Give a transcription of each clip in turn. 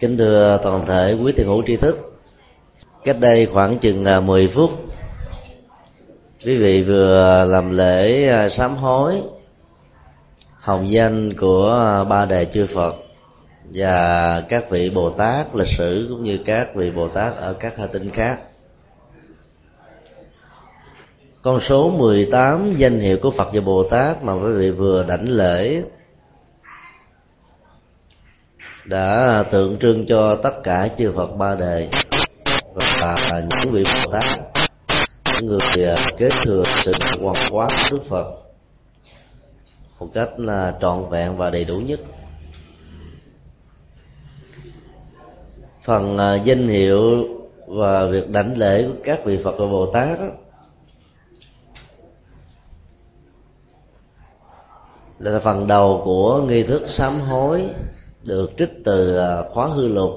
kính thưa toàn thể quý thiền hữu tri thức, cách đây khoảng chừng à, 10 phút, quý vị vừa làm lễ à, sám hối hồng danh của ba đề chư phật và các vị bồ tát lịch sử cũng như các vị bồ tát ở các hành tinh khác con số 18 danh hiệu của Phật và Bồ Tát mà quý vị vừa đảnh lễ đã tượng trưng cho tất cả chư Phật ba đời và những vị Bồ Tát những người à, kế thừa sự hoàn hóa của Đức Phật một cách là trọn vẹn và đầy đủ nhất. Phần à, danh hiệu và việc đảnh lễ của các vị Phật và Bồ Tát đó, là phần đầu của nghi thức sám hối được trích từ à, khóa hư lục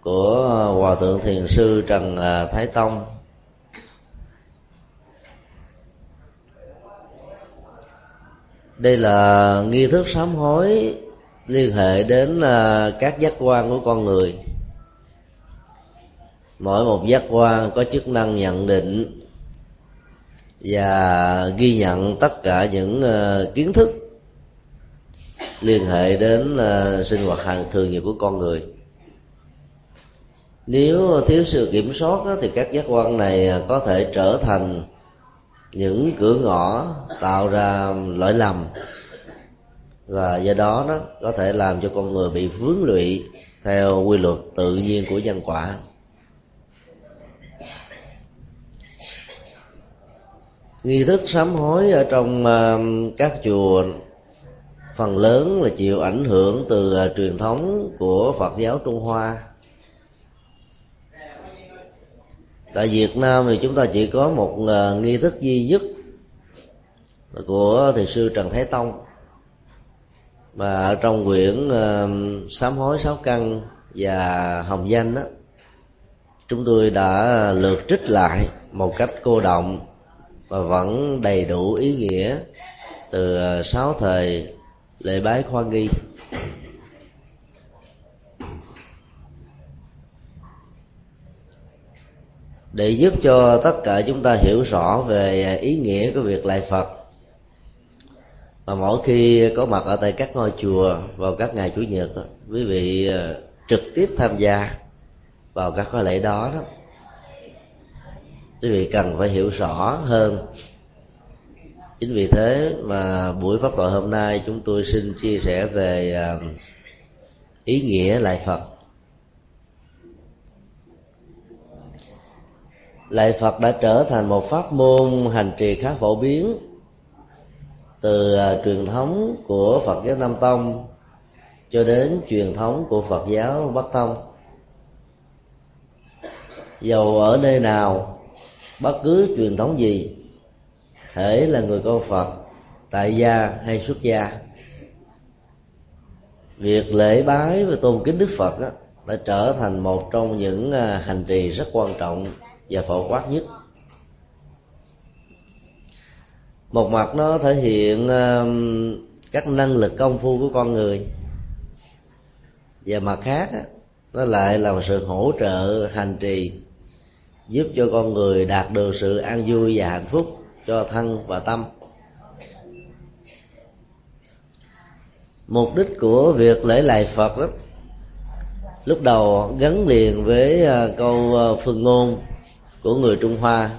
của à, hòa thượng thiền sư trần à, thái tông. Đây là nghi thức sám hối liên hệ đến các giác quan của con người. Mỗi một giác quan có chức năng nhận định và ghi nhận tất cả những ờ, kiến thức liên hệ đến ờ, sinh hoạt hàng thường nhật của con người. Nếu thiếu sự kiểm soát thì các giác quan này ờ, có thể trở thành những cửa ngõ tạo ra lỗi lầm. Và do đó nó có thể làm cho con người bị vướng lụy theo quy luật tự nhiên của nhân quả. Nghi thức sám hối ở trong ờ, các chùa, phần lớn là chịu ảnh hưởng từ ờ, truyền thống của Phật giáo Trung Hoa. Tại Việt Nam thì chúng ta chỉ có một ờ, nghi thức duy nhất của thầy sư Trần Thái Tông. Mà ở trong quyển sám hối sáu căn và hồng danh đó chúng tôi đã lượt trích lại một cách cô động và vẫn đầy đủ ý nghĩa từ ờ, sáu thời lễ bái khoa nghi. Để giúp cho tất cả chúng ta hiểu rõ về ờ, ý nghĩa của việc lại phật và mỗi khi có mặt ở tại các ngôi chùa, vào các ngày chủ nhật quý vị ờ, trực tiếp tham gia vào các lễ đó đó quý vị cần phải hiểu rõ hơn. Chính vì thế mà buổi pháp thoại hôm nay chúng tôi xin chia sẻ về à, ý nghĩa lại phật. Lại phật đã trở thành một pháp môn hành trì khá phổ biến từ à, truyền thống của phật giáo nam tông cho đến truyền thống của phật giáo bắc tông. Dầu ở nơi nào bất cứ truyền thống gì thể là người con phật tại gia hay xuất gia việc lễ bái và tôn kính đức phật đó, đã trở thành một trong những à, hành trì rất quan trọng và phổ quát nhất. Một mặt nó thể hiện à, các năng lực công phu của con người và mặt khác nó lại là một sự hỗ trợ hành trì giúp cho con người đạt được sự an vui và hạnh phúc cho thân và tâm. Mục đích của việc lễ lại phật đó, lúc đầu gắn liền với à, câu à, phương ngôn của người trung hoa,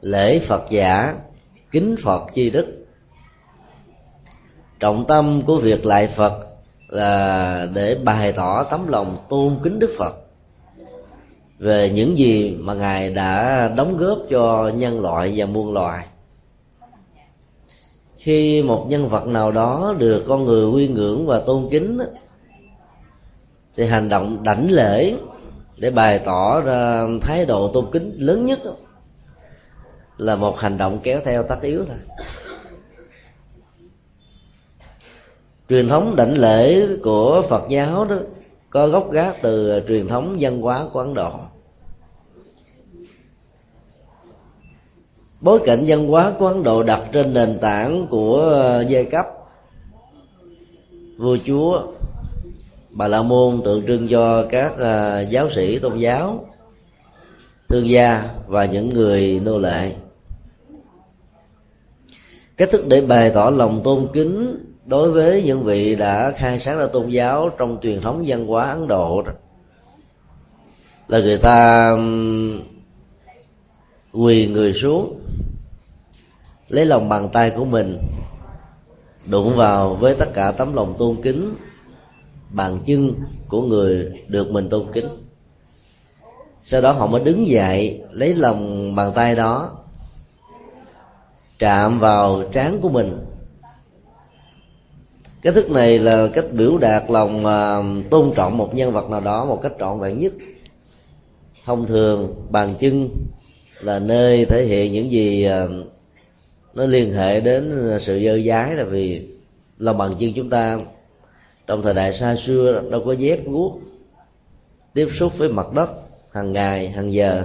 lễ phật giả, kính phật chi đức. Trọng tâm của việc lại phật là để bày tỏ tấm lòng tôn kính đức phật về những gì mà ngài đã đóng góp cho nhân loại và muôn loài. Khi một nhân vật nào đó được con người quy ngưỡng và tôn kính, thì hành động đảnh lễ để bày tỏ ra thái độ tôn kính lớn nhất là một hành động kéo theo tất yếu thôi. Truyền thống đảnh lễ của phật giáo đó có gốc gác từ truyền thống văn hóa của ấn độ. Bối cảnh văn hóa của ấn độ đặt trên nền tảng của giai cấp. Vua chúa, bà la môn tượng trưng cho các à, giáo sĩ tôn giáo, thương gia và những người nô lệ. Cách thức để bày tỏ lòng tôn kính đối với những vị đã khai sáng ra tôn giáo trong truyền thống văn hóa ấn độ đó, là người ta quỳ người xuống, lấy lòng bàn tay của mình, đụng vào với tất cả tấm lòng tôn kính, bàn chân của người được mình tôn kính. Sau đó họ mới đứng dậy, lấy lòng bàn tay đó, chạm vào trán của mình cái thức này là cách biểu đạt lòng uh, tôn trọng một nhân vật nào đó một cách trọn vẹn nhất. Thông thường bàn chân là nơi thể hiện những gì uh, nó liên hệ đến sự dơ dái là vì lòng bàn chân chúng ta. Trong thời đại xa xưa đâu có dép guốc tiếp xúc với mặt đất hàng ngày hàng giờ.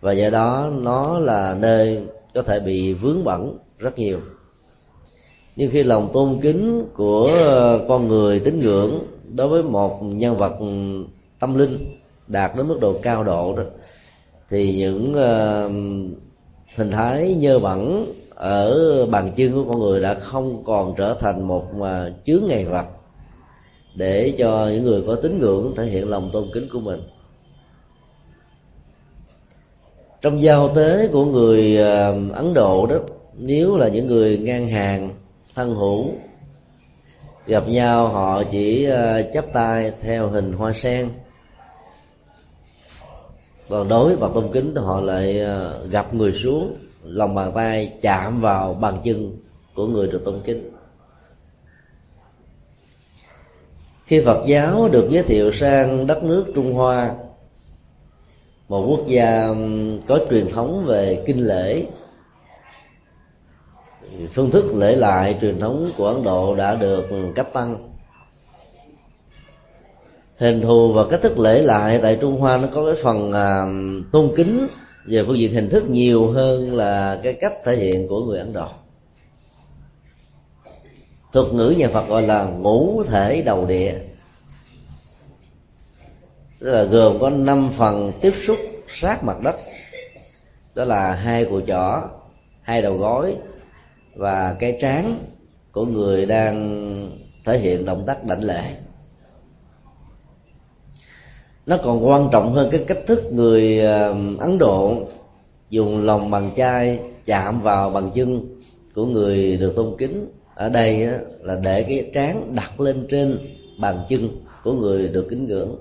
Và do đó nó là nơi có thể bị vướng bẩn rất nhiều nhưng khi lòng tôn kính của ờ, con người tín ngưỡng đối với một nhân vật ừ, tâm linh đạt đến mức độ cao độ đó thì những uh, hình thái nhơ bẩn ở bàn chân của con người đã không còn trở thành một uh, chướng ngại vật để cho những người có tín ngưỡng thể hiện lòng tôn kính của mình. Trong giao tế của người uh, ấn độ đó nếu là những người ngang hàng thân hữu. Gặp nhau, họ chỉ ờ, chắp tay theo hình hoa sen. Còn đối và tôn kính thì họ lại ờ, gặp người xuống, lòng bàn tay chạm vào bàn chân của người được tôn kính. Khi phật giáo được giới thiệu sang đất nước trung hoa, một quốc gia có truyền thống về kinh lễ phương thức lễ lại truyền thống của ấn độ đã được cách tăng. Hình thù và cách thức lễ lại tại trung hoa nó có cái phần à, tôn kính về phương diện hình thức nhiều hơn là cái cách thể hiện của người ấn độ. Thuật ngữ nhà phật gọi là ngũ thể đầu địa. Tức là gồm có năm phần tiếp xúc sát mặt đất. Đó là hai cùi chỏ hai đầu gối và cái trán của người đang thể hiện động tác đảnh lễ. Nó còn quan trọng hơn cái cách thức người ờ, ấn độ dùng lòng bàn chai, chạm vào bàn chân của người được tôn kính. Ở đây là để cái trán đặt lên trên bàn chân của người được kính ngưỡng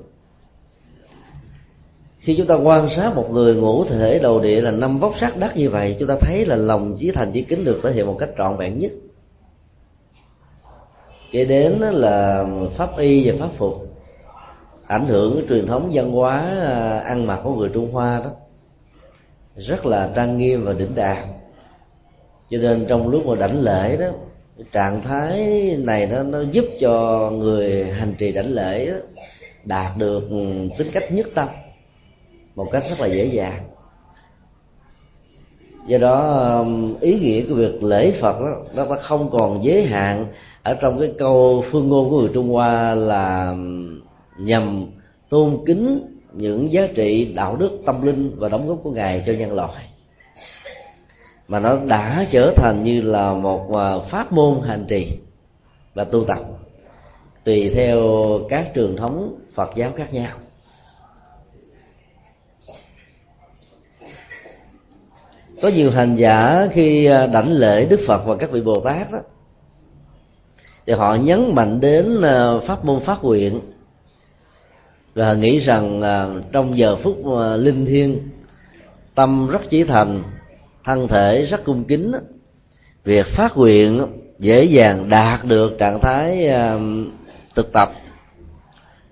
khi chúng ta quan sát một người ngũ thể đầu địa là năm vóc sắc đất như vậy chúng ta thấy là lòng chí thành chí kính được thể hiện một cách trọn vẹn nhất. Kể đến là pháp y và pháp phục ảnh hưởng cái truyền thống văn hóa à, ăn mặc của người trung hoa đó rất là trang nghiêm và đỉnh đạt cho nên trong lúc mà đảnh lễ đó trạng thái này nó nó giúp cho người hành trì đảnh lễ đó, đạt được ừ, tính cách nhất tâm một cách rất là dễ dàng. Do đó um, ý nghĩa của việc lễ phật đó, nó không còn giới hạn ở trong cái câu phương ngôn của người trung hoa là um, nhằm tôn kính những giá trị đạo đức tâm linh và đóng góp của ngài cho nhân loại. Mà nó đã trở thành như là một à, pháp môn hành trì và tu tập tùy theo các truyền thống phật giáo khác nhau. Có nhiều hành giả khi à, đảnh lễ đức phật và các vị bồ tát đó, thì họ nhấn mạnh đến à, pháp môn phát nguyện và nghĩ rằng à, trong giờ phút linh thiêng, tâm rất chí thành, thân thể rất cung kính việc phát nguyện dễ dàng đạt được trạng thái thực tập,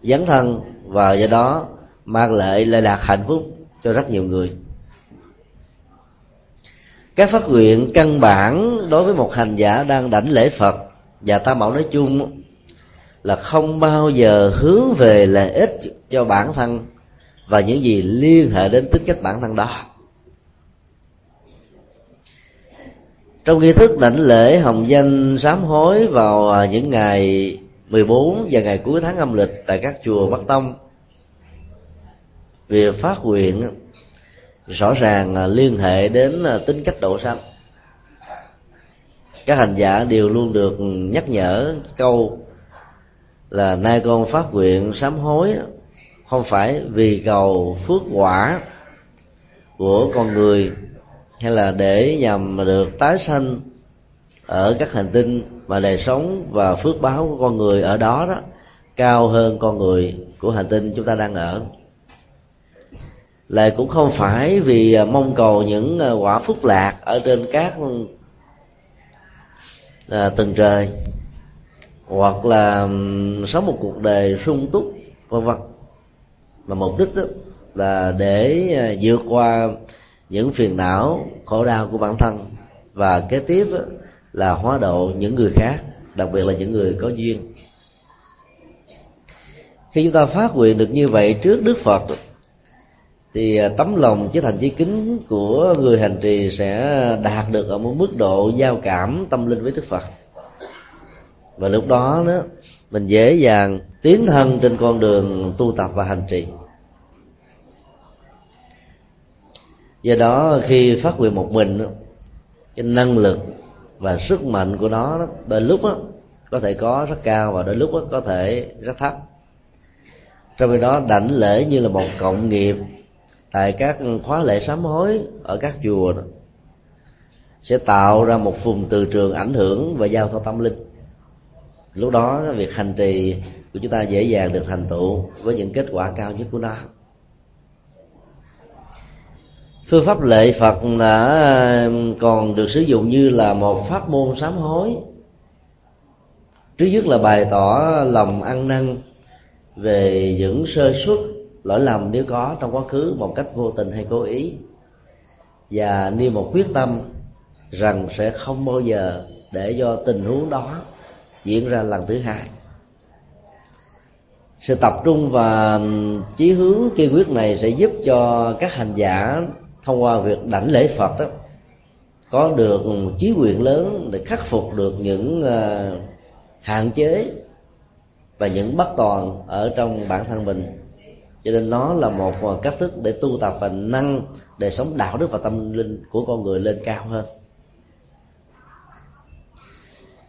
dấn thân và do đó mang lại lại đạt hạnh phúc cho rất nhiều người các phát nguyện căn bản đối với một hành giả đang đảnh lễ phật, và tam bảo nói chung là không bao giờ hướng về lợi ích cho bản thân và những gì liên hệ đến tính cách bản thân đó. Trong nghi thức đảnh lễ hồng danh sám hối vào à, những ngày 14 và ngày cuối tháng âm lịch tại các chùa Bắc Tông, việc phát nguyện rõ ràng à, liên hệ đến à, tính cách độ sanh. Các hành giả đều luôn được nhắc nhở câu là nay con phát nguyện sám hối, không phải vì cầu phước quả của con người hay là để nhằm được tái sanh ở các hành tinh, mà đời sống và phước báo của con người ở đó đó, cao hơn con người của hành tinh chúng ta đang ở lại cũng không phải vì à, mong cầu những à, quả phúc lạc ở trên các à, tầng trời hoặc là sống một cuộc đời sung túc vân vân. Mà mục đích đó là để à, vượt qua những phiền não khổ đau của bản thân. Và kế tiếp là hóa độ những người khác đặc biệt là những người có duyên. Khi chúng ta phát nguyện được như vậy trước đức phật thì à, tấm lòng chứ thành chí kính của người hành trì sẽ đạt được ở một mức độ giao cảm tâm linh với đức phật. Và lúc đó đó mình dễ dàng tiến thân trên con đường tu tập và hành trì. Do đó khi phát nguyện một mình cái năng lực và sức mạnh của nó đôi lúc đó, có thể có rất cao và đôi lúc đó, có thể rất thấp. Trong khi đó đảnh lễ như là một cộng nghiệp tại các khóa lễ sám hối ở các chùa đó, sẽ tạo ra một vùng từ trường ảnh hưởng và giao thông tâm linh. Lúc đó việc hành trì của chúng ta dễ dàng được thành tựu với những kết quả cao nhất của nó. Phương pháp lệ phật đã còn được sử dụng như là một pháp môn sám hối. Trước nhất là bày tỏ lòng ăn năn về những sơ suất lỗi lầm nếu có trong quá khứ một cách vô tình hay cố ý. Và nêu một quyết tâm rằng sẽ không bao giờ để do tình huống đó diễn ra lần thứ hai. Sự tập trung và chí hướng kiên quyết này sẽ giúp cho các hành giả thông qua việc đảnh lễ phật đó có được chí nguyện lớn để khắc phục được những ờ, hạn chế và những bất toàn ở trong bản thân mình cho nên nó là một cách thức để tu tập và nâng đời sống đạo đức và tâm linh của con người lên cao hơn.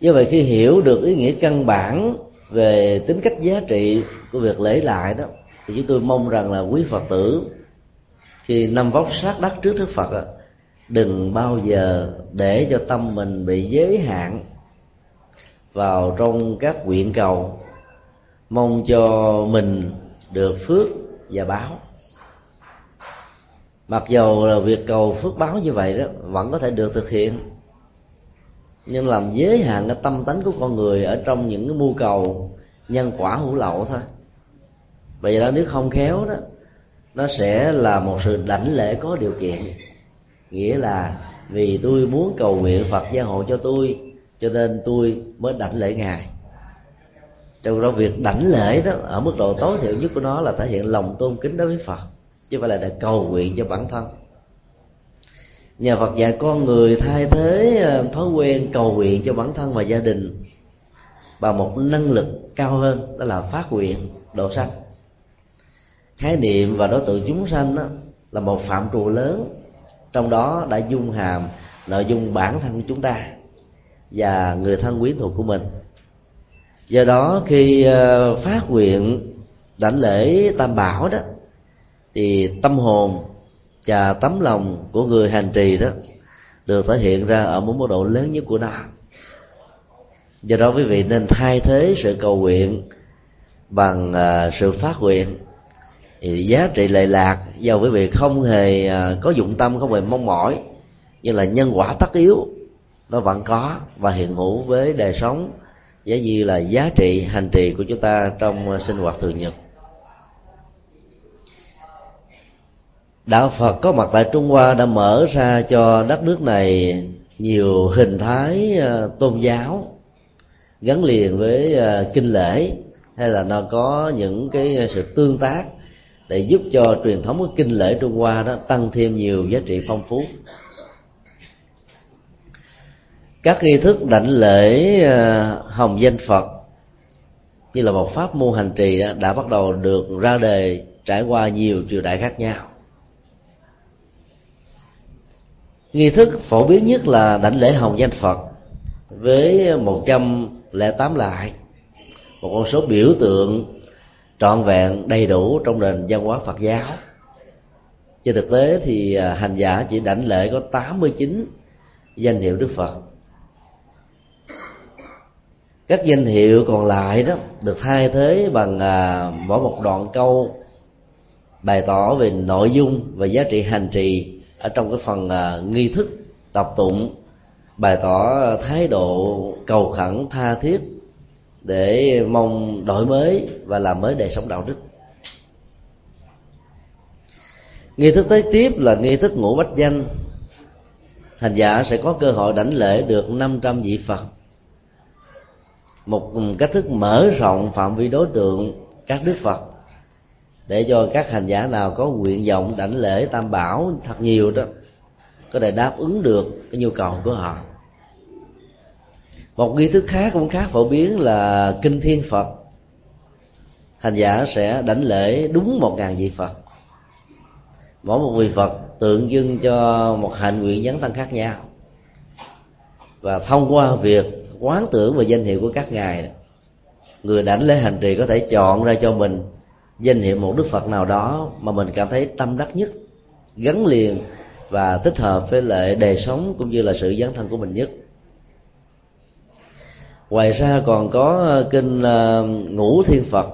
Do vậy khi hiểu được ý nghĩa căn bản về tính cách giá trị của việc lễ lại đó, thì chúng tôi mong rằng là quý phật tử, khi năm vóc sát đất trước đức phật đừng bao giờ để cho tâm mình bị giới hạn vào trong các nguyện cầu. Mong cho mình được phước và báo. Mặc dù là việc cầu phước báo như vậy đó, vẫn có thể được thực hiện. Nhưng làm giới hạn cái tâm tánh của con người ở trong những cái mưu cầu, nhân quả hữu lậu thôi. Vậy đó nếu không khéo đó, nó sẽ là một sự đảnh lễ có điều kiện. Nghĩa là vì tôi muốn cầu nguyện phật gia hộ cho tôi, cho nên tôi mới đảnh lễ ngài trong đó việc đảnh lễ đó, ở mức độ tối thiểu nhất của nó là thể hiện lòng tôn kính đối với phật, chứ không phải là để cầu nguyện cho bản thân. Nhà Phật dạy con người thay thế ờ, thói quen cầu nguyện cho bản thân và gia đình bằng một năng lực cao hơn, đó là phát nguyện độ sanh. Khái niệm và đối tượng chúng sanh đó là một phạm trù lớn, trong đó đã dung hàm nội dung bản thân chúng ta và người thân quyến thuộc của mình do đó, khi ờ, phát nguyện đảnh lễ tam bảo đó, thì tâm hồn và tấm lòng của người hành trì đó được thể hiện ra ở một mức độ lớn nhất của nó. Do đó, quý vị nên thay thế sự cầu nguyện bằng ờ, sự phát nguyện. Thì giá trị lệ lạc do quý vị không hề ờ, có dụng tâm, không hề mong mỏi, nhưng là nhân quả tất yếu, nó vẫn có và hiện hữu với đời sống giá như là giá trị, hành trì của chúng ta trong ờ, sinh hoạt thường nhật. Đạo phật có mặt tại trung hoa đã mở ra cho đất nước này nhiều hình thái ờ, tôn giáo, gắn liền với ờ, kinh lễ, hay là nó có những cái sự tương tác để giúp cho truyền thống của kinh lễ trung hoa đó tăng thêm nhiều giá trị phong phú các nghi thức đảnh lễ ờ, hồng danh phật như là một pháp môn hành trì đã, đã bắt đầu được ra đề trải qua nhiều triều đại khác nhau. Nghi thức phổ biến nhất là đảnh lễ hồng danh phật với 108 lại một con số biểu tượng trọn vẹn đầy đủ trong nền văn hóa Phật giáo. Trên thực tế thì à, hành giả chỉ đảnh lễ có 89 danh hiệu Đức Phật các danh hiệu còn lại đó được thay thế bằng à, mỗi một đoạn câu bày tỏ về nội dung và giá trị hành trì ở trong cái phần à, nghi thức tập tụng bày tỏ thái độ cầu khẩn tha thiết để mong đổi mới và làm mới đời sống đạo đức. Nghi thức tới tiếp là nghi thức ngũ bách danh. Hành giả sẽ có cơ hội đảnh lễ được 500 vị phật một cách thức mở rộng phạm vi đối tượng các đức phật, để cho các hành giả nào có nguyện vọng đảnh lễ tam bảo thật nhiều đó, có thể đáp ứng được cái nhu cầu của họ. Một nghi thức khác cũng khá phổ biến là kinh thiên phật. Hành giả sẽ đảnh lễ đúng một ngàn vị phật. Mỗi một vị phật tượng trưng cho một hạnh nguyện dấn thân khác nhau. Và thông qua việc quán tưởng về danh hiệu của các ngài. Người đảnh lễ hành trì có thể chọn ra cho mình danh hiệu một đức phật nào đó mà mình cảm thấy tâm đắc nhất, gắn liền và thích hợp với lại đời sống cũng như là sự dấn thân của mình nhất. Ngoài ra còn có kinh ờ, ngũ thiên phật,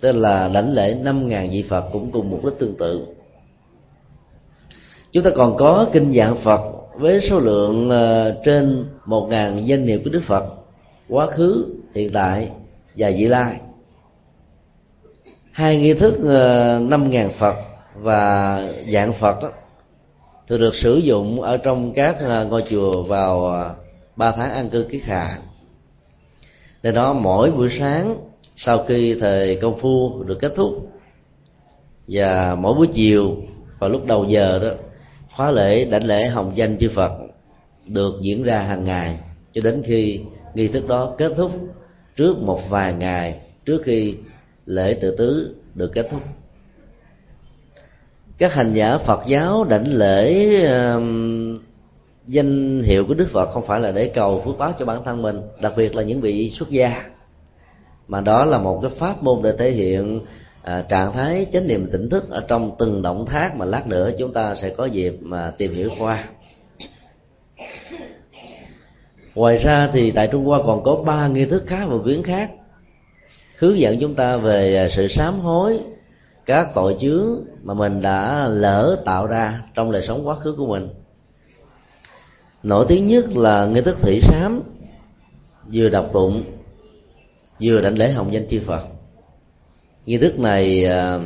tên là đảnh lễ năm ngàn vị phật cũng cùng mục đích tương tự. Chúng ta còn có kinh dạng phật với số lượng ờ, trên một ngàn danh hiệu của đức phật quá khứ hiện tại và vị lai. Hai nghi thức ờ, năm ngàn phật và dạng phật đó, thường được sử dụng ở trong các ờ, ngôi chùa vào ba tháng ăn cư kiết hạ nên đó mỗi buổi sáng sau khi thời công phu được kết thúc và mỗi buổi chiều vào lúc đầu giờ đó khóa lễ đảnh lễ hồng danh chư phật được diễn ra hàng ngày cho đến khi nghi thức đó kết thúc trước một vài ngày trước khi lễ tự tứ được kết thúc. Các hành giả phật giáo đảnh lễ uh, danh hiệu của đức phật không phải là để cầu phước báo cho bản thân mình đặc biệt là những vị xuất gia mà đó là một cái pháp môn để thể hiện à, trạng thái chánh niệm tỉnh thức ở trong từng động tác mà lát nữa chúng ta sẽ có dịp mà tìm hiểu qua. Ngoài ra thì tại trung hoa còn có ba nghi thức khác và viếng khác hướng dẫn chúng ta về à, sự sám hối các tội chướng mà mình đã lỡ tạo ra trong đời sống quá khứ của mình. Nổi tiếng nhất là nghi thức thủy sám vừa đọc tụng vừa đảnh lễ hồng danh chư phật nghi thức này à,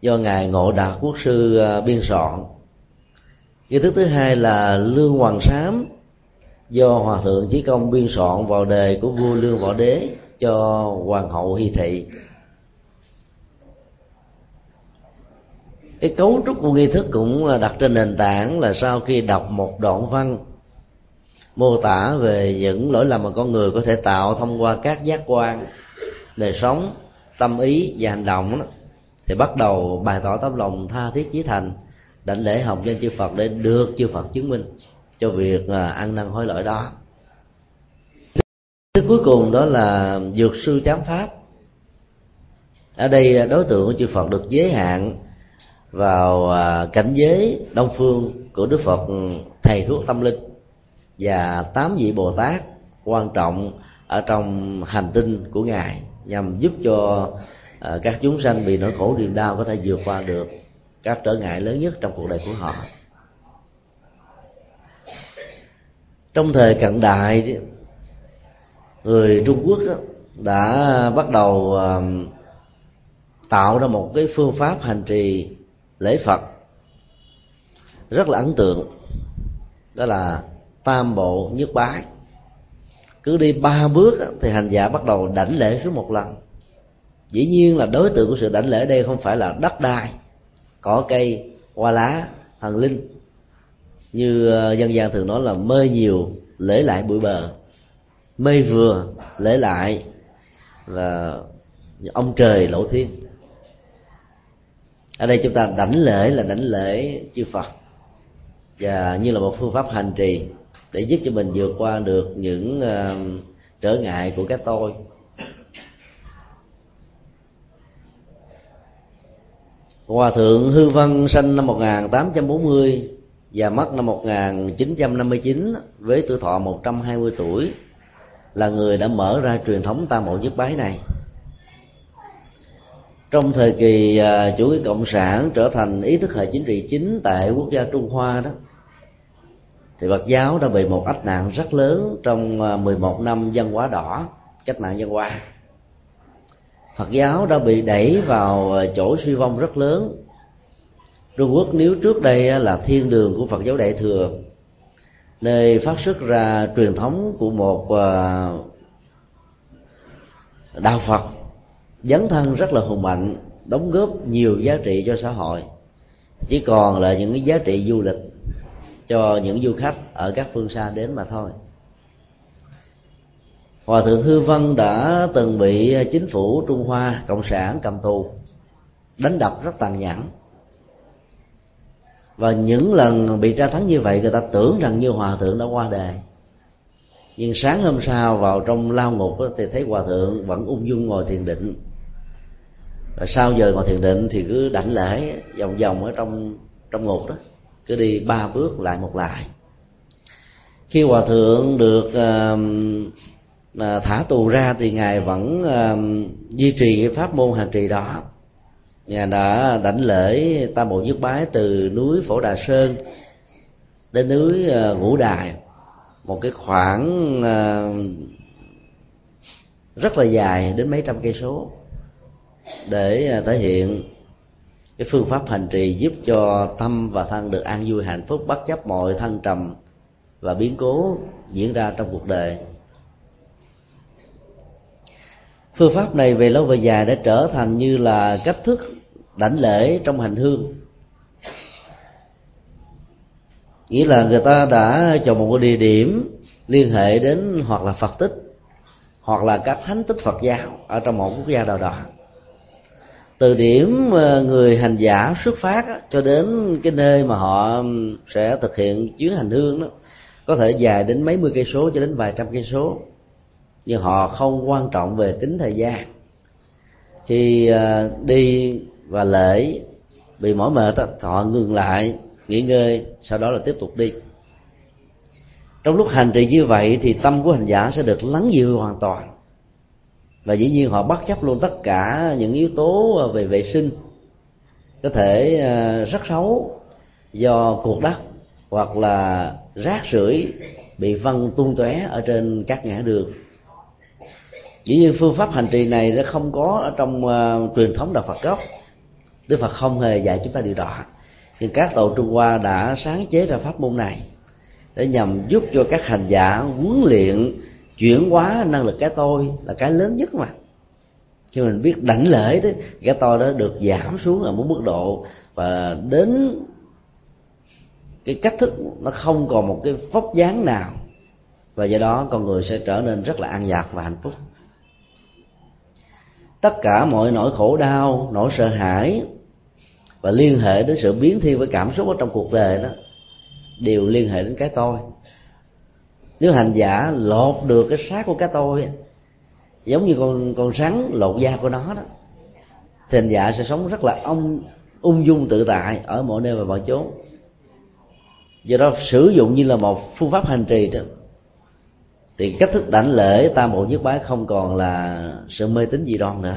do ngài ngộ đạt quốc sư à, biên soạn. Nghi thức thứ hai là lương hoàng sám, do hòa thượng chí công biên soạn vào đề của vua lương võ đế cho hoàng hậu hy thị. Cái cấu trúc của nghi thức cũng đặt trên nền tảng là sau khi đọc một đoạn văn mô tả về những lỗi lầm mà con người có thể tạo thông qua các giác quan, đời sống tâm ý và hành động đó, thì bắt đầu bày tỏ tấm lòng tha thiết chí thành đảnh lễ hồng danh chư Phật để được chư Phật chứng minh cho việc à, ăn năn hối lỗi đó. Thứ cuối cùng đó là dược sư chám pháp. Ở đây đối tượng của chư Phật được giới hạn vào à, cảnh giới đông phương của Đức Phật thầy thuốc tâm linh và tám vị Bồ Tát quan trọng ở trong hành tinh của ngài nhằm giúp cho uh, các chúng sanh bị nỗi khổ niềm đau có thể vượt qua được các trở ngại lớn nhất trong cuộc đời của họ. Trong thời cận đại người trung quốc đã bắt đầu tạo ra một cái phương pháp hành trì lễ phật rất là ấn tượng đó là tam bộ nhất bái cứ đi ba bước thì hành giả bắt đầu đảnh lễ xuống một lần. Dĩ nhiên là đối tượng của sự đảnh lễ đây không phải là đất đai, cỏ cây, hoa lá, thần linh. Như ờ, dân gian thường nói là mê nhiều, lễ lại bụi bờ. Mê vừa, lễ lại là ông trời lộ thiên. Ở đây chúng ta đảnh lễ là đảnh lễ chư phật. Và như là một phương pháp hành trì để giúp cho mình vượt qua được những uh, trở ngại của cái tôi. Hòa thượng Hư Văn sinh năm 1840 và mất năm 1959 với tuổi thọ 120 tuổi là người đã mở ra truyền thống tam bộ nhất bái này. Trong thời kỳ ờ, chủ nghĩa cộng sản trở thành ý thức hệ chính trị chính tại quốc gia trung hoa đó thì Phật giáo đã bị một ách nạn rất lớn trong à, 11 năm văn hóa đỏ, cách mạng văn hóa. Phật giáo đã bị đẩy vào à, chỗ suy vong rất lớn. Trung Quốc nếu trước đây à, là thiên đường của Phật giáo Đại thừa, nơi phát xuất ra truyền thống của một đạo Phật, dấn thân rất là hùng mạnh, đóng góp nhiều giá trị cho xã hội. Chỉ còn là những cái giá trị du lịch cho những du khách ở các phương xa đến mà thôi. Hòa thượng hư vân đã từng bị chính phủ trung hoa, cộng sản cầm tù, đánh đập rất tàn nhẫn. Và những lần bị tra tấn như vậy, người ta tưởng rằng như hòa thượng đã qua đời. Nhưng sáng hôm sau, vào trong lao ngục thì thấy hòa thượng vẫn ung dung ngồi thiền định. Và sau giờ ngồi thiền định thì cứ đảnh lễ vòng vòng ở trong trong ngục đó cứ đi ba bước lại một lại. Khi hòa thượng được uh, thả tù ra thì ngài vẫn uh, duy trì cái pháp môn hành trì đó. Ngài đã đảnh lễ tam bộ nhất bái từ núi phổ đà sơn đến núi uh, ngũ đài. Một cái khoảng uh, rất là dài đến mấy trăm cây số để ờ, thể hiện cái phương pháp hành trì giúp cho tâm và thân được an vui, hạnh phúc, bất chấp mọi thăng trầm và biến cố diễn ra trong cuộc đời. Phương pháp này về lâu về dài đã trở thành như là cách thức đảnh lễ trong hành hương. Nghĩa là người ta đã chọn một cái địa điểm liên hệ đến hoặc là phật tích hoặc là các thánh tích phật giáo ở trong một quốc gia nào đó từ điểm ờ, người hành giả xuất phát cho đến cái nơi mà họ sẽ thực hiện chuyến hành hương đó, có thể dài đến mấy mươi cây số cho đến vài trăm cây số. Nhưng họ không quan trọng về tính thời gian. Khi ờ, đi và lễ, bị mỏi mệt họ ngừng lại, nghỉ ngơi, sau đó là tiếp tục đi. Trong lúc hành trì như vậy thì tâm của hành giả sẽ được lắng dịu hoàn toàn và dĩ nhiên họ bất chấp luôn tất cả những yếu tố à, về vệ sinh. Có thể à, rất xấu do cuộc đất hoặc là rác rưởi bị văng tung tóe ở trên các ngã đường. Dĩ nhiên phương pháp hành trì này nó không có ở trong uh, truyền thống đạo Phật gốc. Đức Phật không hề dạy chúng ta điều đó. Nhưng các tổ Trung Hoa đã sáng chế ra pháp môn này để nhằm giúp cho các hành giả huấn luyện chuyển hóa năng lực cái tôi là cái lớn nhất mà. Khi mình biết đảnh lễ đấy cái tôi đó được giảm xuống ở một mức độ và đến cái cách thức nó không còn một cái vóc dáng nào. Và do đó con người sẽ trở nên rất là an nhạc và hạnh phúc. Tất cả mọi nỗi khổ đau, nỗi sợ hãi và liên hệ đến sự biến thiên với cảm xúc ở trong cuộc đời đó, đều liên hệ đến cái tôi nếu hành giả lột được cái xác của cái tôi giống như con con rắn lột da của nó đó, thì hành giả sẽ sống rất là ông, ung dung tự tại ở mọi nơi và mọi chốn. Do đó sử dụng như là một phương pháp hành trì đó. Thì cách thức đảnh lễ tam bộ nhất bái không còn là sự mê tín dị đoan nữa.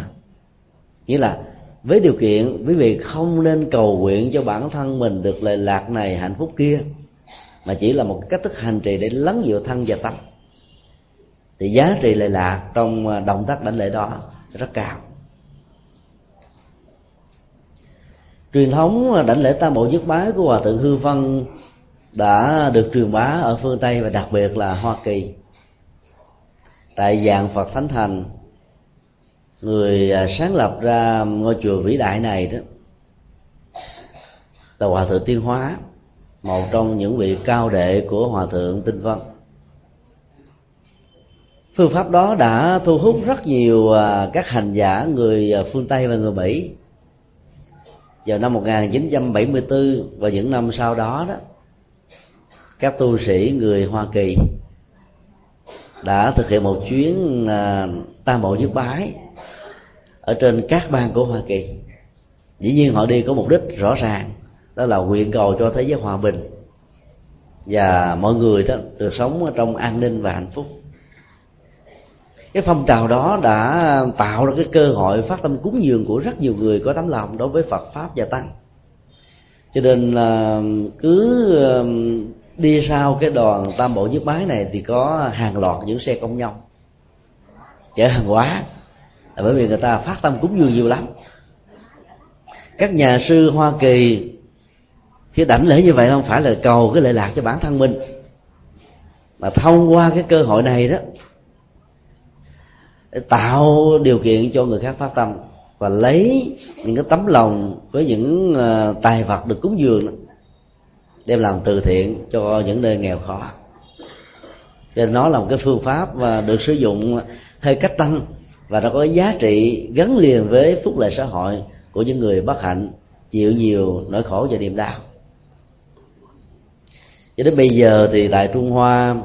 Nghĩa là với điều kiện quý vị không nên cầu nguyện cho bản thân mình được lệ lạc này hạnh phúc kia mà chỉ là một cách thức hành trì để lắng dịu thân và tâm. Thì giá trị lệ lạc trong à, động tác đảnh lễ đó rất cao. Truyền thống à, đảnh lễ tam bộ nhất bái của hòa thượng hư văn đã được truyền bá ở phương tây và đặc biệt là hoa kỳ. Tại dạng phật thánh thành, người à, sáng lập ra ngôi chùa vĩ đại này đó, là hòa thượng tiên hóa một trong những vị cao đệ của hòa thượng tinh vân phương pháp đó đã thu hút rất nhiều à, các hành giả người à, phương tây và người mỹ. Vào năm 1974 và những năm sau đó đó, các tu sĩ người Hoa Kỳ đã thực hiện một chuyến à, tam bộ nhất bái ở trên các bang của Hoa Kỳ. Dĩ nhiên họ đi có mục đích rõ ràng đó là nguyện cầu cho thế giới hòa bình. Và mọi người đó được sống trong an ninh và hạnh phúc. Cái phong trào đó đã tạo ra cái cơ hội phát tâm cúng dường của rất nhiều người có tấm lòng đối với Phật, pháp và tăng. Cho nên là cứ um, đi sau cái đoàn tam bộ nhất bái này thì có hàng loạt những xe công nhân. Chở hàng hóa. Là bởi vì người ta phát tâm cúng dường nhiều lắm. Các nhà sư hoa kỳ khi đảnh lễ như vậy không phải là cầu cái lệ lạc cho bản thân mình. Mà thông qua cái cơ hội này đó để tạo điều kiện cho người khác phát tâm và lấy những cái tấm lòng với những ờ, tài vật được cúng dường đó, đem làm từ thiện cho những nơi nghèo khó. Cho nên nó là một cái phương pháp và được sử dụng hơi cách tăng và nó có giá trị gắn liền với phúc lợi xã hội của những người bất hạnh chịu nhiều nỗi khổ và niềm đau cho đến bây giờ thì tại trung hoa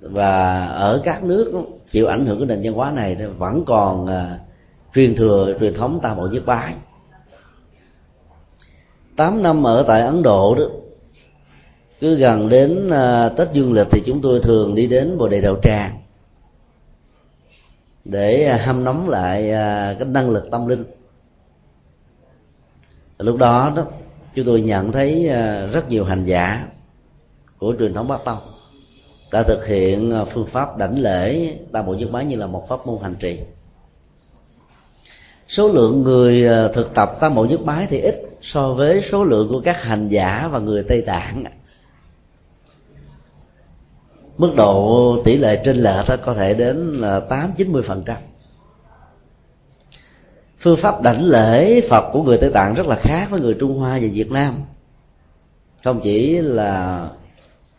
và ở các nước chịu ảnh hưởng của nền văn hóa này vẫn còn uh, truyền thừa truyền thống tam bộ nhất bái. Tám năm ở tại ấn độ đó cứ gần đến uh, tết dương lịch thì chúng tôi thường đi đến bồ đề đạo tràng để uh, hâm nóng lại uh, cái năng lực tâm linh. Lúc đó đó chúng tôi nhận thấy uh, rất nhiều hành giả của truyền thống bắc tông, đã thực hiện à, phương pháp đảnh lễ tam bộ nhất bái như là một pháp môn hành trì. Số lượng người à, thực tập tam bộ nhất bái thì ít so với số lượng của các hành giả và người tây tạng. Mức độ tỷ lệ trên lệch có thể đến là tám chín mươi phần trăm. Phương pháp đảnh lễ phật của người tây tạng rất là khác với người trung hoa và việt nam. Không chỉ là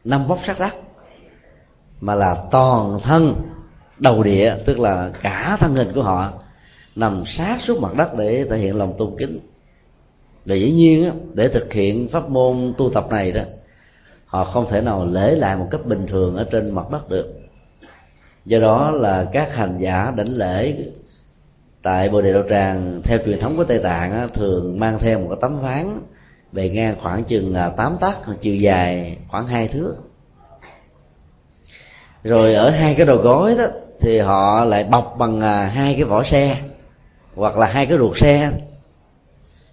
năm vóc sắc đất mà là toàn thân, đầu địa tức là cả thân hình của họ, nằm sát xuống mặt đất để thể hiện lòng tôn kính. Và dĩ nhiên để thực hiện pháp môn tu tập này đó, họ không thể nào lễ lại một cách bình thường ở trên mặt đất được. Do đó là các hành giả đảnh lễ tại bồ đề đạo tràng, theo truyền thống của tây tạng thường mang theo một cái tấm ván bề ngang khoảng chừng à, 8 tấc, chiều dài khoảng hai thước. Rồi ở hai cái đầu gối đó, thì họ lại bọc bằng à, hai cái vỏ xe hoặc là hai cái ruột xe.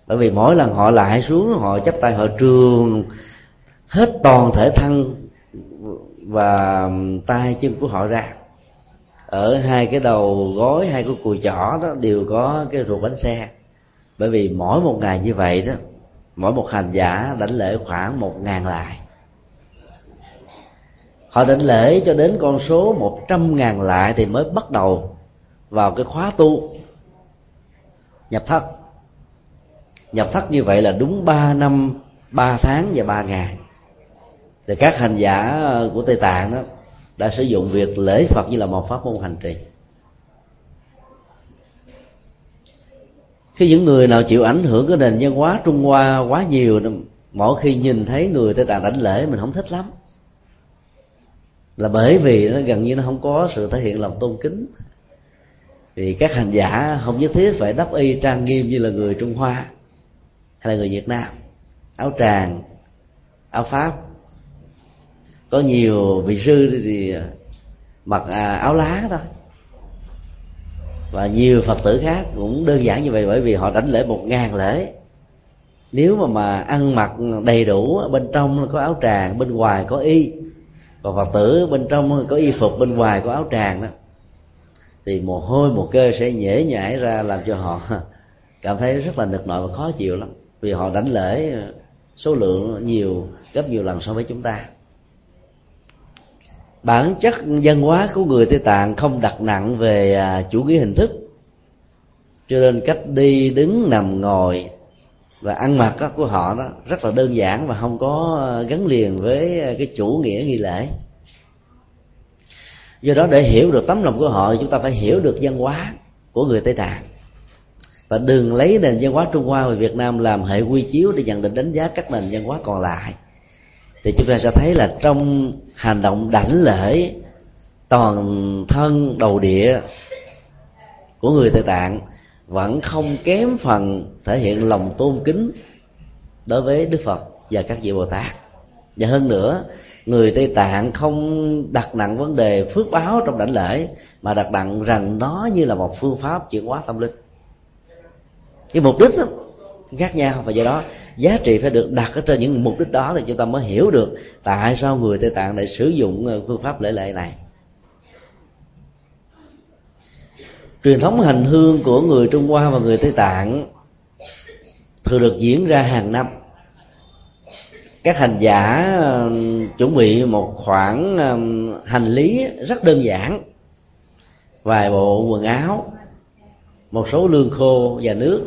Bởi vì mỗi lần họ lại xuống, họ chắp tay, họ trường hết toàn thể thân và tay chân của họ ra. Ở hai cái đầu gối, hai cái cùi chỏ đó đều có cái ruột bánh xe. Bởi vì mỗi một ngày như vậy đó mỗi một hành giả đảnh lễ khoảng một ngàn lại họ đảnh lễ cho đến con số một trăm ngàn lại thì mới bắt đầu vào cái khóa tu. Nhập thất. Nhập thất như vậy là đúng ba năm, ba tháng và ba ngày. Thì các hành giả của tây tạng đó đã sử dụng việc lễ phật như là một pháp môn hành trì. Khi những người nào chịu ảnh hưởng cái nền văn hóa trung hoa quá nhiều, mỗi khi nhìn thấy người tây tạng đảnh lễ, mình không thích lắm. Là bởi vì nó gần như nó không có sự thể hiện lòng tôn kính. Vì các hành giả không nhất thiết phải đắp y trang nghiêm như là người trung hoa hay là người việt nam. Áo tràng, áo pháp. Có nhiều vị sư thì mặc à, áo lá thôi và nhiều phật tử khác cũng đơn giản như vậy bởi vì họ đánh lễ một ngàn lễ. Nếu mà mà ăn mặc đầy đủ, bên trong có áo tràng, bên ngoài có y. Còn phật tử bên trong có y phục, bên ngoài có áo tràng đó. Thì mồ hôi một cơ sẽ nhễ nhảy ra làm cho họ cảm thấy rất là nực nội và khó chịu lắm. Vì họ đánh lễ số lượng nhiều, gấp nhiều lần so với chúng ta bản chất văn hóa của người tây tạng không đặt nặng về à, chủ nghĩa hình thức. Cho nên cách đi, đứng, nằm, ngồi và ăn mặc của họ đó rất là đơn giản và không có à, gắn liền với à, cái chủ nghĩa nghi lễ. Do đó để hiểu được tấm lòng của họ, chúng ta phải hiểu được văn hóa của người tây tạng. Và đừng lấy nền văn hóa trung hoa và việt nam làm hệ quy chiếu để nhận định đánh giá các nền văn hóa còn lại thì chúng ta sẽ thấy là trong hành động đảnh lễ toàn thân đầu địa của người tây tạng vẫn không kém phần thể hiện lòng tôn kính đối với đức phật và các vị bồ tát. Và hơn nữa người tây tạng không đặt nặng vấn đề phước báo trong đảnh lễ mà đặt nặng rằng nó như là một phương pháp chuyển hóa tâm linh. Cái mục đích đó, khác nhau và do đó giá trị phải được đặt ở trên những mục đích đó thì chúng ta mới hiểu được tại sao người tây tạng lại sử dụng ờ, phương pháp lễ lệ này. Truyền thống hành hương của người trung hoa và người tây tạng thường được diễn ra hàng năm. Các hành giả ờ, chuẩn bị một khoản ờ, hành lý rất đơn giản, vài bộ quần áo, một số lương khô và nước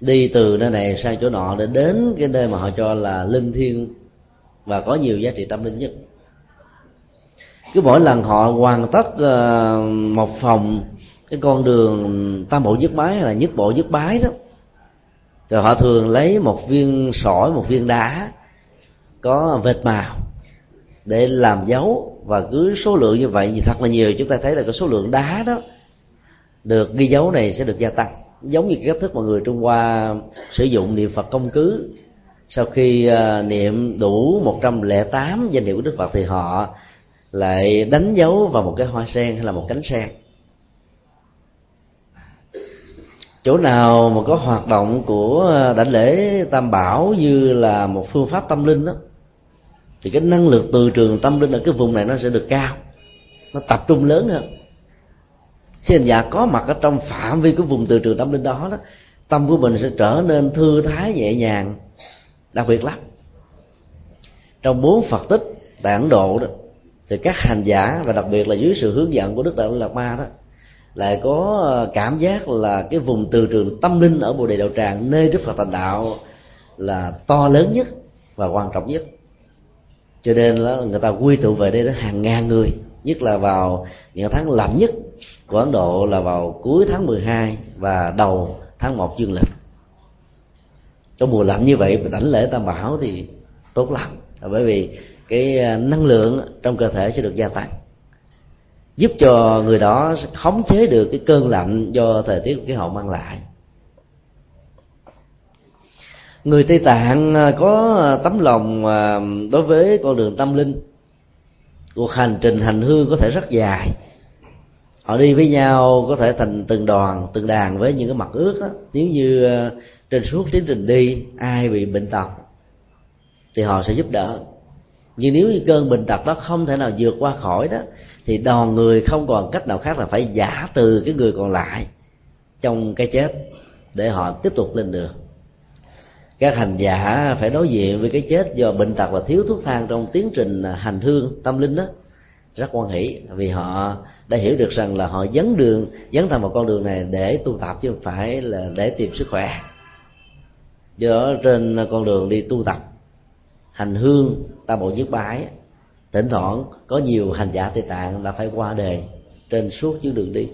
đi từ nơi này sang chỗ nọ để đến cái nơi mà họ cho là linh thiêng và có nhiều giá trị tâm linh nhất. Cứ mỗi lần họ hoàn tất ờ, một phòng, cái con đường tam bộ dứt bái hay là nhất bộ dứt bái đó, rồi họ thường lấy một viên sỏi, một viên đá có vệt màu để làm dấu. Và cứ số lượng như vậy thì thật là nhiều, chúng ta thấy là cái số lượng đá đó được ghi dấu này sẽ được gia tăng giống như cái cách thức mà người trung hoa sử dụng niệm phật công cứ. Sau khi uh, niệm đủ 108 danh hiệu của đức phật thì họ lại đánh dấu vào một cái hoa sen hay là một cánh sen. Chỗ nào mà có hoạt động của đảnh lễ tam bảo như là một phương pháp tâm linh đó thì cái năng lực từ trường tâm linh ở cái vùng này nó sẽ được cao. Nó tập trung lớn hơn khi hành giả có mặt ở trong phạm vi của vùng từ trường tâm linh đó đó, tâm của mình sẽ trở nên thư thái, nhẹ nhàng, đặc biệt lắm. Trong bốn phật tích tại ấn độ đó, thì các hành giả và đặc biệt là dưới sự hướng dẫn của đức đại lạt ma đó, lại có ờ, cảm giác là cái vùng từ trường tâm linh ở bồ đề đạo tràng nơi đức phật thành đạo là to lớn nhất và quan trọng nhất. Cho nên là người ta quy tụ về đây đến hàng ngàn người, nhất là vào những tháng lạnh nhất của Ấn Độ là vào cuối tháng 12 và đầu tháng 1 dương lịch. Trong mùa lạnh như vậy đánh lễ tam bảo thì tốt lắm, bởi vì cái à, năng lượng trong cơ thể sẽ được gia tăng, giúp cho người đó khống chế được cái cơn lạnh do thời tiết khí hậu mang lại. Người tây tạng à, có tấm lòng à, đối với con đường tâm linh. Cuộc hành trình hành hương có thể rất dài họ đi với nhau có thể thành từng đoàn, từng đàn với những cái mặt ước đó. nếu như ờ, trên suốt tiến trình đi, ai bị bệnh tật thì họ sẽ giúp đỡ. Nhưng nếu như cơn bệnh tật đó không thể nào vượt qua khỏi đó, thì đoàn người không còn cách nào khác là phải giả từ cái người còn lại trong cái chết để họ tiếp tục lên đường. Các hành giả phải đối diện với cái chết do bệnh tật và thiếu thuốc thang trong tiến trình à, hành hương, tâm linh đó rất quan hỷ, vì họ đã hiểu được rằng là họ dấn đường, dấn thân vào con đường này để tu tập chứ không phải là để tìm sức khỏe. Do đó trên con đường đi tu tập, hành hương tam bộ nhất bái, thỉnh thoảng có nhiều hành giả tây tạng đã phải qua đề trên suốt chuyến đường đi.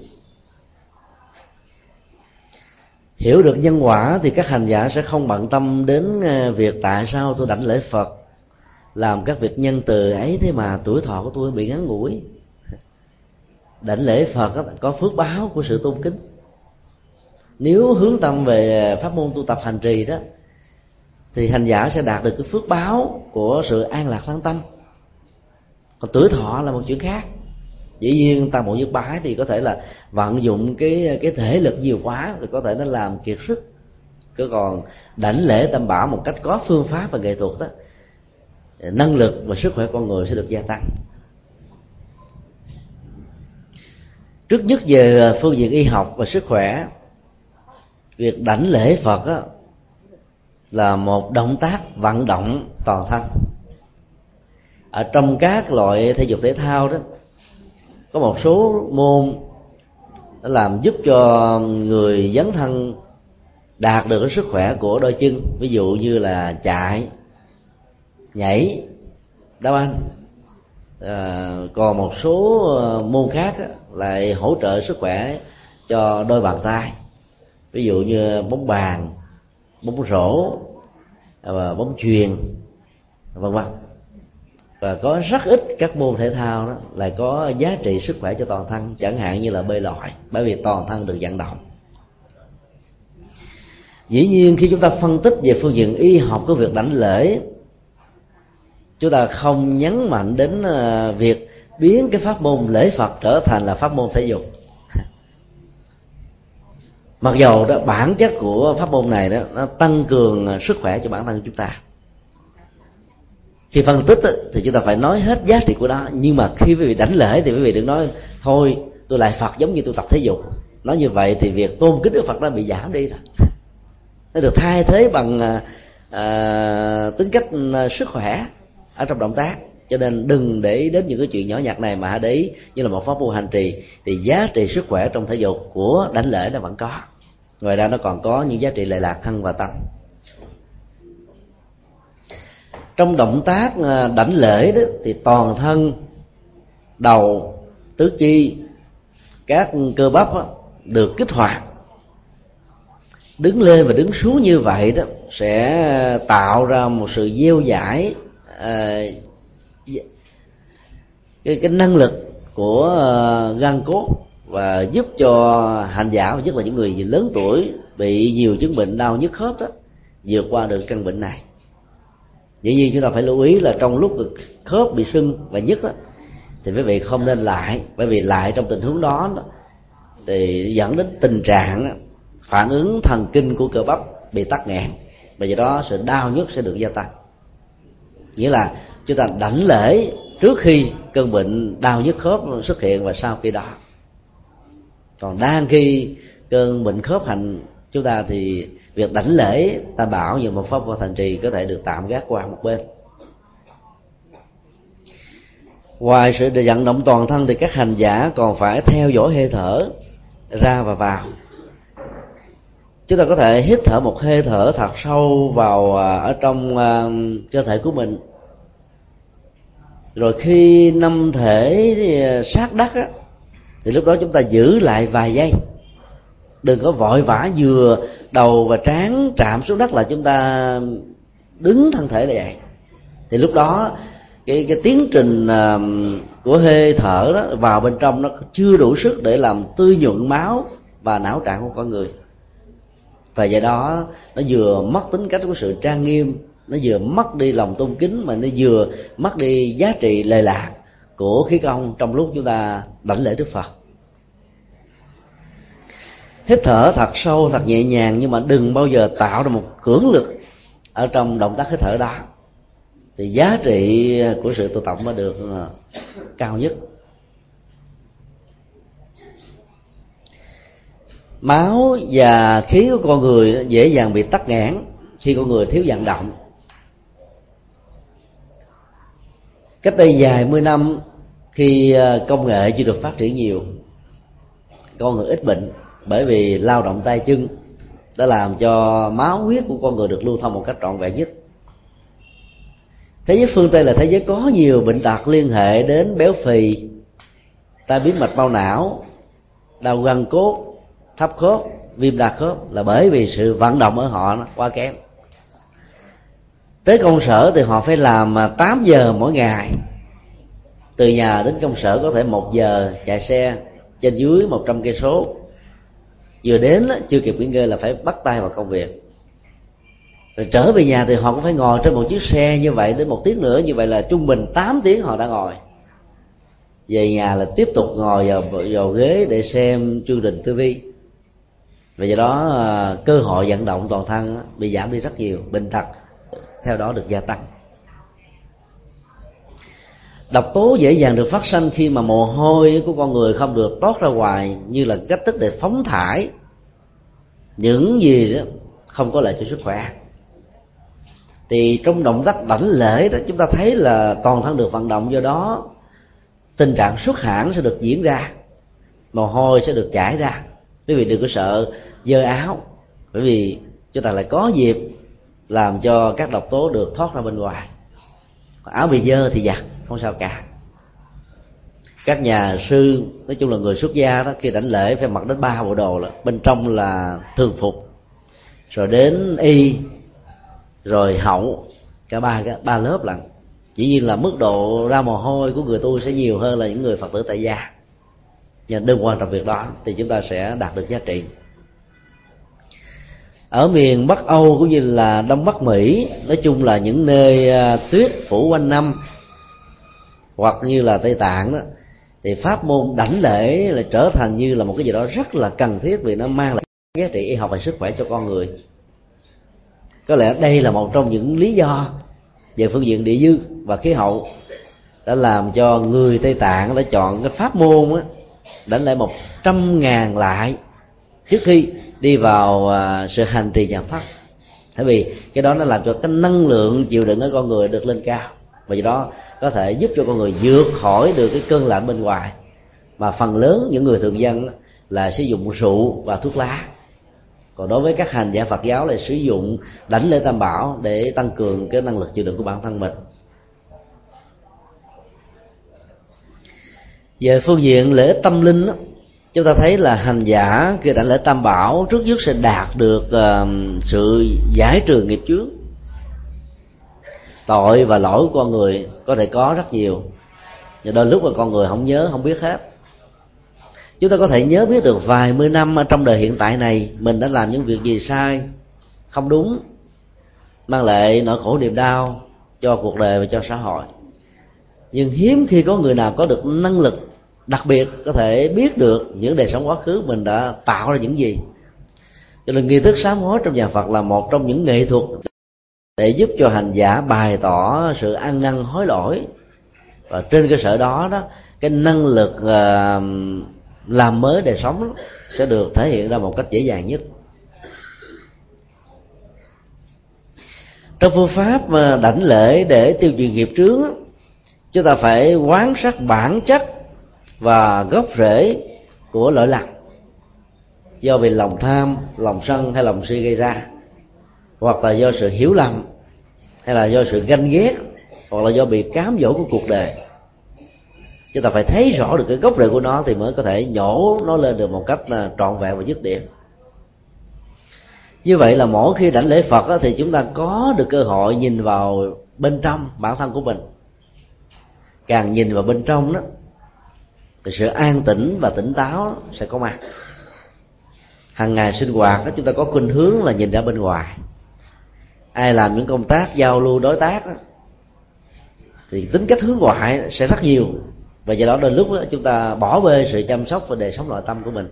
Hiểu được nhân quả thì các hành giả sẽ không bận tâm đến à, việc tại sao tôi đảnh lễ phật làm các việc nhân từ ấy thế mà tuổi thọ của tôi bị ngắn ngủi. Đảnh lễ phật có phước báo của sự tôn kính. Nếu hướng tâm về pháp môn tu tập hành trì đó, thì hành giả sẽ đạt được cái phước báo của sự an lạc thân tâm. Còn tuổi thọ là một chuyện khác. Dĩ nhiên tam bộ nhất bái thì có thể là vận dụng cái cái thể lực nhiều quá thì có thể nó làm kiệt sức. Cứ còn đảnh lễ tam bảo một cách có phương pháp và nghệ thuật đó năng lực và sức khỏe con người sẽ được gia tăng. Trước nhất về phương diện y học và sức khỏe việc đảnh lễ phật đó, là một động tác vận động toàn thân. Ở trong các loại thể dục thể thao đó có một số môn đã làm giúp cho người dấn thân đạt được cái sức khỏe của đôi chân. Ví dụ như là chạy nhảy. Đá banh à, ờ, còn một số ờ, môn khác á, lại hỗ trợ sức khỏe cho đôi bàn tay. Ví dụ như bóng bàn bóng rổ à, và bóng chuyền vân vân. Và có rất ít các môn thể thao đó lại có giá trị sức khỏe cho toàn thân chẳng hạn như là bơi lội bởi vì toàn thân được vận động. Dĩ nhiên khi chúng ta phân tích về phương diện y học của việc đảnh lễ chúng ta không nhấn mạnh đến ờ, việc biến cái pháp môn lễ phật trở thành là pháp môn thể dục. Mặc dầu đó bản chất của pháp môn này đó nó tăng cường ờ, sức khỏe cho bản thân chúng ta. Khi phân tích thì chúng ta phải nói hết giá trị của nó. Nhưng mà khi quý vị đánh lễ thì quý vị đừng nói thôi tôi lại phật giống như tôi tập thể dục. Nói như vậy thì việc tôn kính đức phật nó bị giảm đi rồi. Nó được thay thế bằng à, à, tính cách à, sức khỏe ở trong động tác. Cho nên đừng để ý đến những cái chuyện nhỏ nhặt này mà hãy để ý như là một pháp môn hành trì thì giá trị sức khỏe trong thể dục của đánh lễ nó vẫn có. Ngoài ra nó còn có những giá trị lệ lạc thân và tâm trong động tác à, đảnh lễ đó thì toàn thân đầu tứ chi các cơ bắp đó, được kích hoạt. Đứng lên và đứng xuống như vậy đó sẽ tạo ra một sự gieo giải Ờ, dạ. cái, cái năng lực của ờ, gan cốt và giúp cho hành giả nhất là những người lớn tuổi bị nhiều chứng bệnh đau nhức khớp đó vượt qua được căn bệnh này. Dĩ nhiên chúng ta phải lưu ý là trong lúc khớp bị sưng và nhức đó, thì quý vị không nên lại bởi vì lại trong tình huống đó, đó thì dẫn đến tình trạng phản ứng thần kinh của cơ bắp bị tắc nghẽn và do đó sự đau nhức sẽ được gia tăng nghĩa là chúng ta đảnh lễ trước khi cơn bệnh đau nhức khớp xuất hiện và sau khi đó. Còn đang khi cơn bệnh khớp hành, chúng ta thì việc đảnh lễ, ta bảo như một pháp môn thành trì có thể được tạm gác qua một bên. Ngoài sự vận động toàn thân thì các hành giả còn phải theo dõi hơi thở ra và vào chúng ta có thể hít thở một hơi thở thật sâu vào à, ở trong à, cơ thể của mình. Rồi khi năm thể à, sát đất á, thì lúc đó chúng ta giữ lại vài giây. Đừng có vội vã vừa đầu và trán chạm xuống đất là chúng ta đứng thân thể lại. Thì lúc đó cái cái tiến trình của hơi thở đó vào bên trong nó chưa đủ sức để làm tươi nhuận máu và não trạng của con người và do đó, nó vừa mất tính cách của sự trang nghiêm, nó vừa mất đi lòng tôn kính, mà nó vừa mất đi giá trị lệ lạc của khí công trong lúc chúng ta đảnh lễ đức phật. Hít thở thật sâu, thật nhẹ nhàng, nhưng mà đừng bao giờ tạo ra một cưỡng lực ở trong động tác hít thở đó. Thì giá trị của sự tu tập mới được à, cao nhất. Máu và khí của con người dễ dàng bị tắc nghẽn khi con người thiếu vận động. Cách đây vài mươi năm khi ờ, công nghệ chưa được phát triển nhiều, con người ít bệnh bởi vì lao động tay chân đã làm cho máu huyết của con người được lưu thông một cách trọn vẹn nhất. Thế giới phương tây là thế giới có nhiều bệnh tật liên hệ đến béo phì, tai biến mạch bao não, đau gân cốt thấp khớp viêm đa khớp là bởi vì sự vận động ở họ nó quá kém. Tới công sở thì họ phải làm à, 8 giờ mỗi ngày. Từ nhà đến công sở có thể một giờ chạy xe trên dưới 100 cây số. Vừa đến chưa kịp nghỉ ngơi là phải bắt tay vào công việc. Rồi trở về nhà thì họ cũng phải ngồi trên một chiếc xe như vậy đến một tiếng nữa như vậy là trung bình 8 tiếng họ đã ngồi. Về nhà là tiếp tục ngồi vào, vào ghế để xem chương trình tv và do đó ờ, cơ hội vận động toàn thân bị giảm đi rất nhiều, bệnh tật, theo đó được gia tăng. Độc tố dễ dàng được phát sinh khi mà mồ hôi của con người không được toát ra ngoài như là cách thức để phóng thải những gì đó không có lợi cho sức khỏe. Thì trong động tác đảnh lễ đó, chúng ta thấy là toàn thân được vận động, do đó tình trạng xuất hãn sẽ được diễn ra, mồ hôi sẽ được chảy ra quý vị đừng có sợ dơ áo, bởi vì chúng ta lại có dịp làm cho các độc tố được thoát ra bên ngoài. Áo bị dơ thì giặt, không sao cả. Các nhà sư, nói chung là người xuất gia đó, khi đảnh lễ phải mặc đến ba bộ đồ là, bên trong là thường phục, rồi đến y, rồi hậu, cả ba cái ba lớp lần chỉ nhiên là mức độ ra mồ hôi của người tu sẽ nhiều hơn là những người phật tử tại gia nhưng đừng quan trọng việc đó thì chúng ta sẽ đạt được giá trị. Ở miền bắc âu cũng như là đông bắc mỹ, nói chung là những nơi à, tuyết phủ quanh năm hoặc như là tây tạng đó, thì pháp môn đảnh lễ là trở thành như là một cái gì đó rất là cần thiết vì nó mang lại giá trị y học và sức khỏe cho con người. Có lẽ đây là một trong những lý do về phương diện địa dư và khí hậu đã làm cho người tây tạng đã chọn cái pháp môn á đánh lại một trăm ngàn lại trước khi đi vào à, sự hành trì nhà pháp. Bởi vì cái đó nó làm cho cái năng lượng chịu đựng ở con người được lên cao và do đó có thể giúp cho con người vượt khỏi được cái cơn lạnh bên ngoài. Mà phần lớn những người thường dân là sử dụng rượu và thuốc lá. Còn đối với các hành giả Phật giáo là sử dụng đánh lễ tam bảo để tăng cường cái năng lực chịu đựng của bản thân mình. Về phương diện lễ tâm linh đó, chúng ta thấy là hành giả khi đảnh lễ tam bảo trước nhất sẽ đạt được uh, sự giải trừ nghiệp chướng. Tội và lỗi của con người có thể có rất nhiều và đôi lúc mà con người không nhớ không biết hết. Chúng ta có thể nhớ biết được vài mươi năm trong đời hiện tại này mình đã làm những việc gì sai không đúng mang lại nỗi khổ niềm đau cho cuộc đời và cho xã hội nhưng hiếm khi có người nào có được năng lực đặc biệt có thể biết được những đời sống quá khứ mình đã tạo ra những gì. Cho nên nghi thức sám hối trong nhà Phật là một trong những nghệ thuật để giúp cho hành giả bày tỏ sự ăn năn hối lỗi. Và trên cơ sở đó đó cái năng lực uh, làm mới đời sống sẽ được thể hiện ra một cách dễ dàng nhất. Trong phương pháp mà đảnh lễ để tiêu trừ nghiệp trước chúng ta phải quán sát bản chất và gốc rễ của lỗi lầm. Do vì lòng tham lòng sân hay lòng si gây ra hoặc là do sự hiểu lầm hay là do sự ganh ghét hoặc là do bị cám dỗ của cuộc đời. Chúng ta phải thấy rõ được cái gốc rễ của nó thì mới có thể nhổ nó lên được một cách là trọn vẹn và dứt điểm. Như vậy là mỗi khi đảnh lễ phật đó, thì chúng ta có được cơ hội nhìn vào bên trong bản thân của mình càng nhìn vào bên trong đó thì sự an tĩnh và tỉnh táo sẽ có mặt. Hàng ngày sinh hoạt đó, chúng ta có khuynh hướng là nhìn ra bên ngoài. Ai làm những công tác giao lưu đối tác đó, thì tính cách hướng ngoại sẽ rất nhiều. Và do đó đôi lúc đó, chúng ta bỏ bê sự chăm sóc và đời sống nội tâm của mình.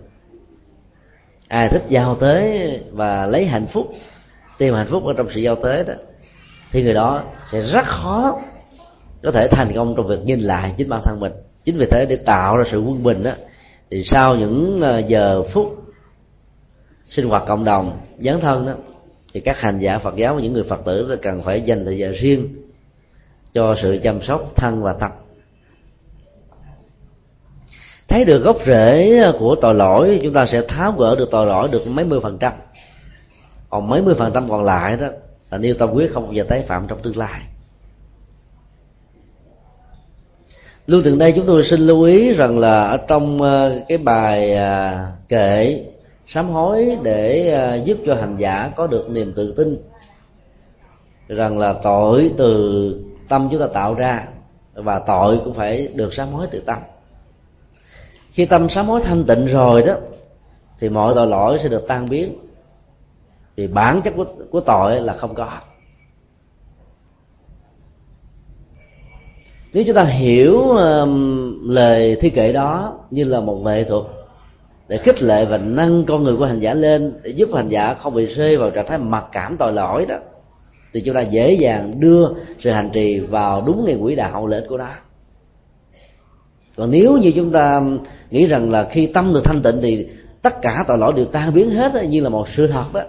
Ai thích giao tế và lấy hạnh phúc tìm hạnh phúc ở trong sự giao tế đó thì người đó sẽ rất khó có thể thành công trong việc nhìn lại chính bản thân mình. Chính vì thế để tạo ra sự quân bình đó thì sau những ờ, giờ phút sinh hoạt cộng đồng, dấn thân đó, thì các hành giả Phật giáo và những người Phật tử cần phải dành thời gian riêng cho sự chăm sóc thân và tâm. Thấy được gốc rễ của tội lỗi, chúng ta sẽ tháo gỡ được tội lỗi được mấy mươi phần trăm. Còn mấy mươi phần trăm còn lại đó, là nêu tâm quyết không bao giờ tái phạm trong tương lai. Lưu từ đây chúng tôi xin lưu ý rằng là ở trong ờ, cái bài ờ, kệ sám hối để ờ, giúp cho hành giả có được niềm tự tin rằng là tội từ tâm chúng ta tạo ra và tội cũng phải được sám hối từ tâm. Khi tâm sám hối thanh tịnh rồi đó thì mọi tội lỗi sẽ được tan biến. Vì bản chất của, của tội là không có. Nếu chúng ta hiểu uh, lời thi kệ đó như là một nghệ thuật để khích lệ và nâng con người của hành giả lên để giúp hành giả không bị rơi vào trạng thái mặc cảm tội lỗi đó thì chúng ta dễ dàng đưa sự hành trì vào đúng ngay quỹ đạo hậu ích của nó còn nếu như chúng ta nghĩ rằng là khi tâm được thanh tịnh thì tất cả tội lỗi đều tan biến hết như là một sự thật đó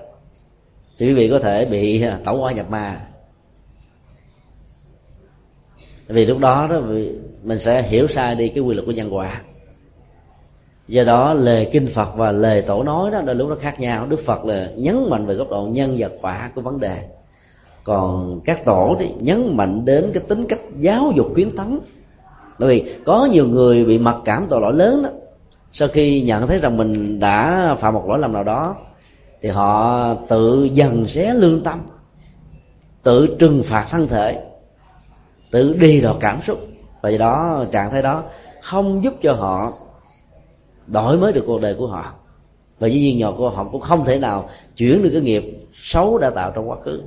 thì quý vị có thể bị tẩu hoa nhập ma vì lúc đó đó mình sẽ hiểu sai đi cái quy luật của nhân quả. Do đó, lời kinh phật và lời tổ nói đó, đôi lúc nó khác nhau. Đức phật là nhấn mạnh về góc độ nhân và quả của vấn đề. Còn các tổ thì nhấn mạnh đến cái tính cách giáo dục khuyến tấn. Bởi vì có nhiều người bị mặc cảm tội lỗi lớn đó. Sau khi nhận thấy rằng mình đã phạm một lỗi lầm nào đó, thì họ tự dần xé lương tâm, tự trừng phạt thân thể tự đi đọt cảm xúc. Và do đó trạng thái đó không giúp cho họ đổi mới được cuộc đời của họ. Và dĩ nhiên nhỏ của họ cũng không thể nào chuyển được cái nghiệp xấu đã tạo trong quá khứ.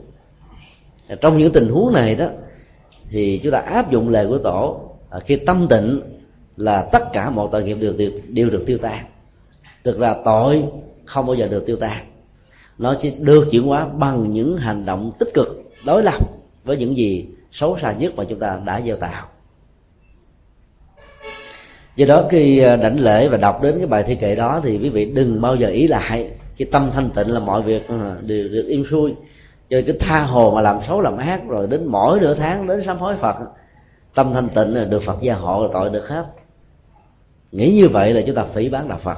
Trong những tình huống này đó thì chúng ta áp dụng lời của tổ à, khi tâm tịnh là tất cả mọi tội nghiệp đều, đều, đều được tiêu tan. Thực ra tội không bao giờ được tiêu tan. Nó chỉ được chuyển hóa bằng những hành động tích cực đối lập với những gì xấu xa nhất mà chúng ta đã gieo tạo. Do đó khi à, đảnh lễ và đọc đến cái bài thi kệ đó thì quý vị đừng bao giờ ý lại cái tâm thanh tịnh là mọi việc à, đều được im xuôi. Cho nên cái tha hồ mà làm xấu làm ác rồi đến mỗi nửa tháng đến sám hối phật, tâm thanh tịnh là được phật gia hộ là tội được hết. Nghĩ như vậy là chúng ta phỉ bán đạo phật.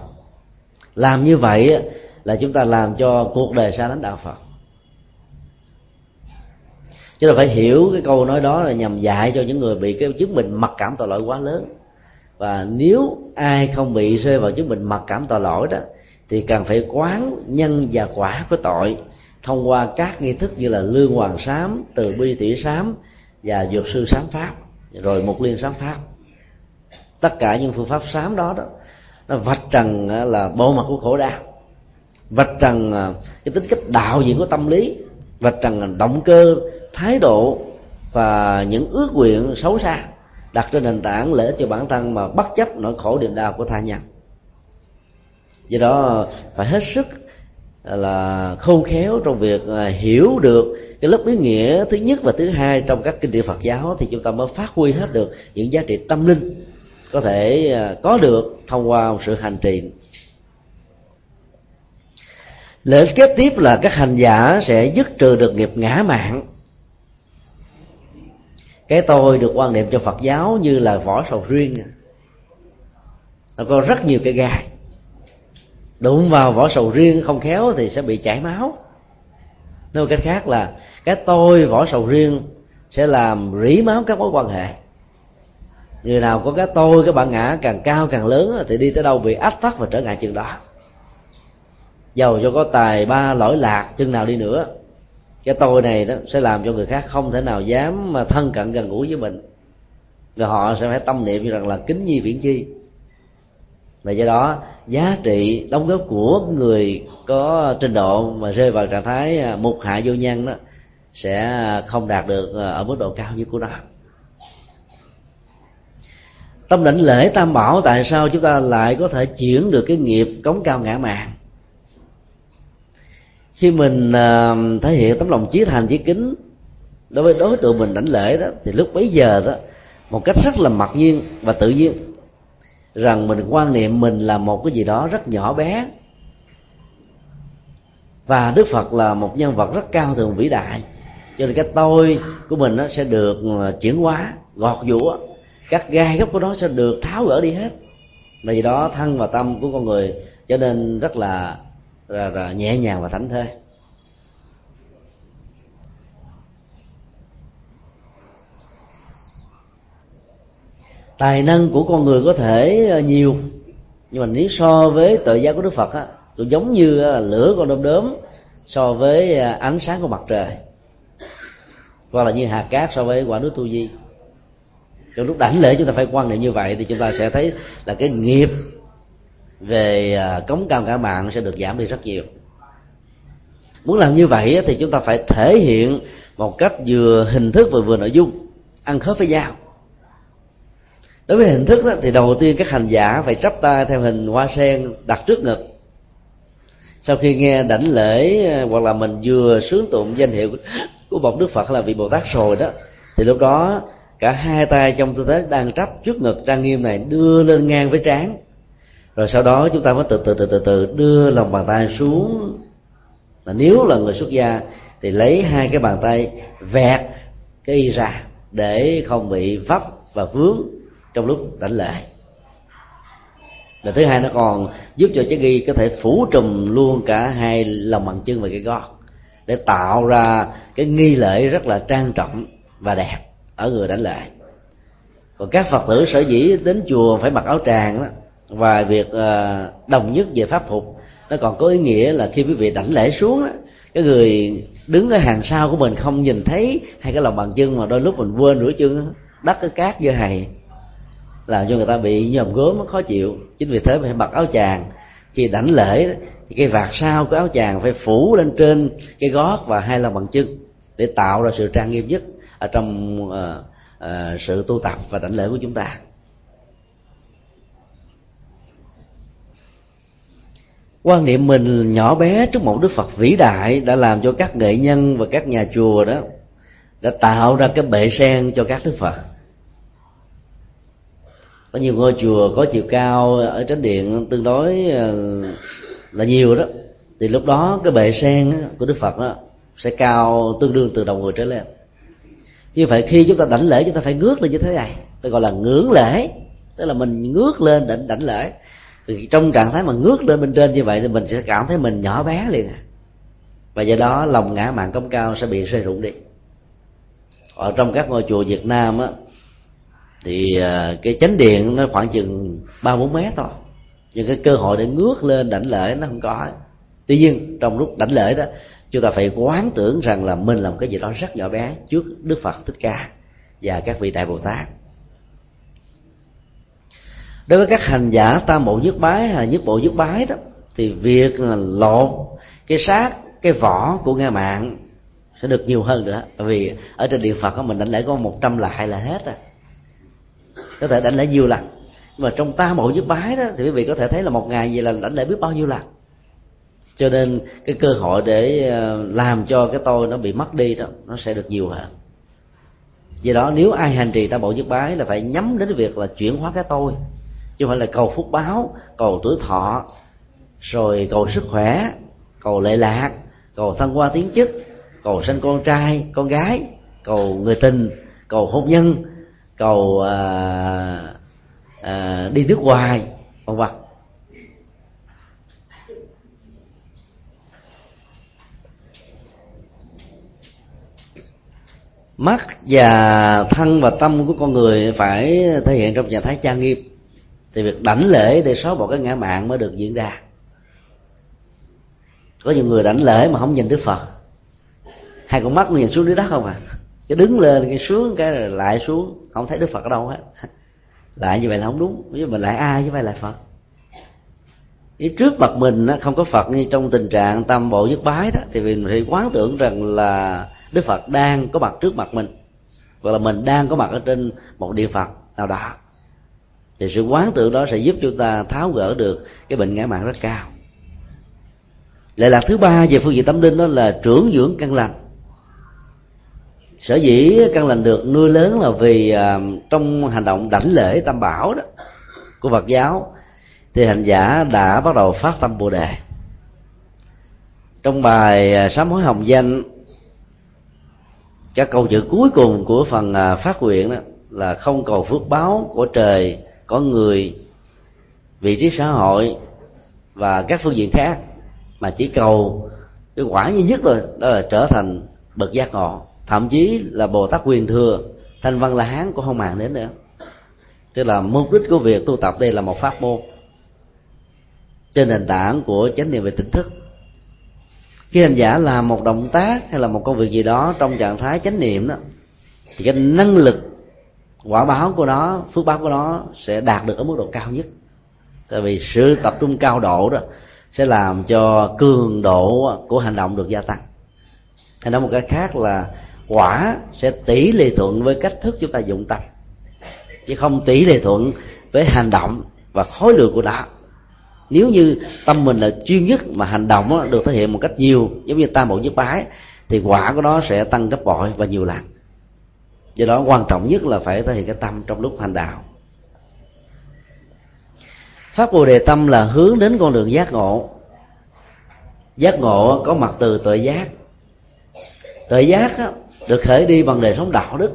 Làm như vậy là chúng ta làm cho cuộc đời xa lánh đạo phật chúng ta phải hiểu cái câu nói đó là nhằm dạy cho những người bị cái chứng bệnh mặc cảm tội lỗi quá lớn. Và nếu ai không bị rơi vào chứng bệnh mặc cảm tội lỗi đó, thì cần phải quán nhân và quả của tội thông qua các nghi thức như là lương hoàng sám, từ bi tỷ sám và dược sư sám pháp, rồi một liên sám pháp. Tất cả những phương pháp sám đó đó, nó vạch trần là bộ mặt của khổ đau, vạch trần à, cái tính cách đạo diện của tâm lý, vạch trần à, động cơ thái độ và những ước nguyện xấu xa đặt trên nền tảng lợi ích cho bản thân mà bất chấp nỗi khổ niềm đau của tha nhân. Do đó phải hết sức là khôn khéo trong việc à, hiểu được cái lớp ý nghĩa thứ nhất và thứ hai trong các kinh điển Phật giáo thì chúng ta mới phát huy hết được những giá trị tâm linh có thể à, có được thông qua một sự hành trì. Lợi ích kế tiếp là các hành giả sẽ dứt trừ được nghiệp ngã mạng cái tôi được quan niệm cho phật giáo như là vỏ sầu riêng. Nó có rất nhiều cái gai. Đụng vào vỏ sầu riêng không khéo thì sẽ bị chảy máu. Nói cách khác là, cái tôi vỏ sầu riêng sẽ làm rỉ máu các mối quan hệ. Người nào có cái tôi, cái bản ngã càng cao càng lớn thì đi tới đâu bị ách tắc và trở ngại chừng đó. Giàu cho có tài ba lỗi lạc, chừng nào đi nữa cái tôi này đó sẽ làm cho người khác không thể nào dám mà thân cận gần gũi với mình. Và họ sẽ phải tâm niệm như rằng là kính nhi viễn chi. Và do đó, giá trị đóng góp của người có trình độ mà rơi vào trạng thái à, mục hạ vô nhân đó sẽ không đạt được à, ở mức độ cao như của nó. Trong định lễ tam bảo tại sao chúng ta lại có thể chuyển được cái nghiệp cống cao ngã mạng khi mình uh, thể hiện tấm lòng chí thành chí kính đối với đối tượng mình đảnh lễ đó thì lúc bấy giờ đó một cách rất là mặc nhiên và tự nhiên rằng mình quan niệm mình là một cái gì đó rất nhỏ bé. Và đức phật là một nhân vật rất cao thượng vĩ đại cho nên cái tôi của mình nó sẽ được à, chuyển hóa gọt giũa. Các gai góc của nó sẽ được tháo gỡ đi hết. Vì đó thân và tâm của con người cho nên rất là là, là nhẹ nhàng và thảnh thơi. Tài năng của con người có thể ờ, nhiều nhưng mà nếu so với tự giác của đức phật á cũng giống như ờ, lửa con đom đóm so với ờ, ánh sáng của mặt trời. Hoặc là như hạt cát so với quả núi tu di. Trong lúc đảnh lễ chúng ta phải quan niệm như vậy thì chúng ta sẽ thấy là cái nghiệp về à, cống cao cả mạng sẽ được giảm đi rất nhiều. Muốn làm như vậy thì chúng ta phải thể hiện một cách vừa hình thức và vừa nội dung ăn khớp với nhau. Đối với hình thức đó, thì đầu tiên các hành giả phải chắp tay theo hình hoa sen đặt trước ngực. Sau khi nghe đảnh lễ à, hoặc là mình vừa sướng tụng danh hiệu của bậc đức phật là vị bồ tát rồi đó thì lúc đó cả hai tay trong tư thế đang trắp trước ngực trang nghiêm này đưa lên ngang với trán rồi sau đó chúng ta mới từ từ từ từ từ đưa lòng bàn tay xuống. Là nếu là người xuất gia thì lấy hai cái bàn tay vẹt cái y ra để không bị vấp và vướng trong lúc đảnh lễ. Và thứ hai nó còn giúp cho trái ghi có thể phủ trùm luôn cả hai lòng bàn chân và cái gót để tạo ra cái nghi lễ rất là trang trọng và đẹp ở người đánh lễ. Còn các phật tử sở dĩ đến chùa phải mặc áo tràng đó và việc ờ, đồng nhất về pháp phục nó còn có ý nghĩa là khi quý vị đảnh lễ xuống cái người đứng ở hàng sau của mình không nhìn thấy hay cái lòng bàn chân mà đôi lúc mình quên rửa chân đắp cái cát vô hầy. Làm cho người ta bị nhòm gốm nó khó chịu. Chính vì thế phải mặc áo chàng. Khi đảnh lễ thì cái vạt sau của áo chàng phải phủ lên trên cái gót và hai lòng bằng chân để tạo ra sự trang nghiêm nhất ở trong uh, uh, sự tu tập và đảnh lễ của chúng ta. Quan niệm mình nhỏ bé trước một đức phật vĩ đại đã làm cho các nghệ nhân và các nhà chùa đó đã tạo ra cái bệ sen cho các đức phật. Có nhiều ngôi chùa có chiều cao ở tránh điện tương đối ờ, là nhiều đó. Thì lúc đó cái bệ sen của đức phật đó sẽ cao tương đương từ đầu người trở lên. Như vậy khi chúng ta đảnh lễ, chúng ta phải ngước lên như thế này, tôi gọi là ngưỡng lễ. Tức là mình ngước lên đảnh đảnh lễ thì trong trạng thái mà ngước lên bên trên như vậy thì mình sẽ cảm thấy mình nhỏ bé liền à. Và do đó lòng ngã mạng công cao sẽ bị rơi rụng đi. Ở trong các ngôi chùa Việt Nam á, thì à, cái chánh điện nó khoảng chừng ba bốn mét thôi. Nhưng cái cơ hội để ngước lên đảnh lễ nó không có. Tuy nhiên, trong lúc đảnh lễ đó, chúng ta phải quán tưởng rằng là mình làm cái gì đó rất nhỏ bé trước đức phật thích ca và các vị đại bồ tát đối với các hành giả tam bộ nhất bái hay nhất bộ nhất bái đó, thì việc là lột cái xác, cái vỏ của nghe mạng sẽ được nhiều hơn nữa. Bởi vì ở trên điện phật mình đánh lễ có một trăm lại là hết rồi có thể đánh lễ nhiều lần. Nhưng mà trong tam bộ nhất bái đó, thì quý vị có thể thấy là một ngày vậy là đánh lễ biết bao nhiêu lần. Cho nên cái cơ hội để ờ, làm cho cái tôi nó bị mất đi đó, nó sẽ được nhiều hơn. Do đó, nếu ai hành trì tam bộ nhất bái là phải nhắm đến việc là chuyển hóa cái tôi chứ không phải là cầu phúc báo cầu tuổi thọ rồi cầu sức khỏe cầu lệ lạc cầu thăng hoa tiến chức cầu sinh con trai con gái cầu người tình cầu hôn nhân cầu à, à, đi nước ngoài vân vân. Mắt và thân và tâm của con người phải thể hiện trong trạng thái trang nghiêm thì việc đảnh lễ để xóa bỏ cái ngã mạng mới được diễn ra. Có nhiều người đảnh lễ mà không nhìn đức phật. Hai con mắt nhìn xuống dưới đất không à? Cái đứng lên, cái xuống, cái rồi lại xuống. Không thấy đức phật ở đâu hết. Lại như vậy là không đúng. Với mình lại ai chứ phải lại phật. Nếu trước mặt mình không có phật như trong tình trạng tâm bộ nhất bái đó, thì mình phải quán tưởng rằng là đức phật đang có mặt trước mặt mình. Hoặc là mình đang có mặt ở trên một địa phật nào đó thì sự quán tưởng đó sẽ giúp chúng ta tháo gỡ được cái bệnh ngã mạng rất cao. Lệ lạc thứ ba về phương diện tâm linh đó là trưởng dưỡng căn lành. Sở dĩ căn lành được nuôi lớn là vì à, trong hành động đảnh lễ tam bảo đó của phật giáo, thì hành giả đã bắt đầu phát tâm bồ đề. Trong bài à, sám hối hồng danh, các câu chữ cuối cùng của phần à, phát nguyện đó là không cầu phước báo của trời có người, vị trí xã hội và các phương diện khác mà chỉ cầu cái quả duy nhất thôi, đó là trở thành bậc giác ngộ. Thậm chí là bồ tát quyền thừa, thanh văn la hán cũng không màng đến nữa. Tức là mục đích của việc tu tập đây là một pháp môn trên nền tảng của chánh niệm về tỉnh thức. Khi hành giả làm một động tác hay là một công việc gì đó trong trạng thái chánh niệm đó, thì cái năng lực quả báo của nó, phước báo của nó sẽ đạt được ở mức độ cao nhất. Tại vì sự tập trung cao độ đó sẽ làm cho cường độ của hành động được gia tăng. Hay nói một cái khác là quả sẽ tỷ lệ thuận với cách thức chúng ta dụng tâm. Chứ không tỷ lệ thuận với hành động và khối lượng của nó. Nếu như tâm mình là chuyên nhất mà hành động được thể hiện một cách nhiều, giống như tam bộ nhất bái, thì quả của nó sẽ tăng gấp bội và nhiều lần do đó quan trọng nhất là phải thể hiện cái tâm trong lúc hành đạo. Pháp bồ đề tâm là hướng đến con đường giác ngộ. Giác ngộ có mặt từ tự giác. Tự giác được khởi đi bằng đời sống đạo đức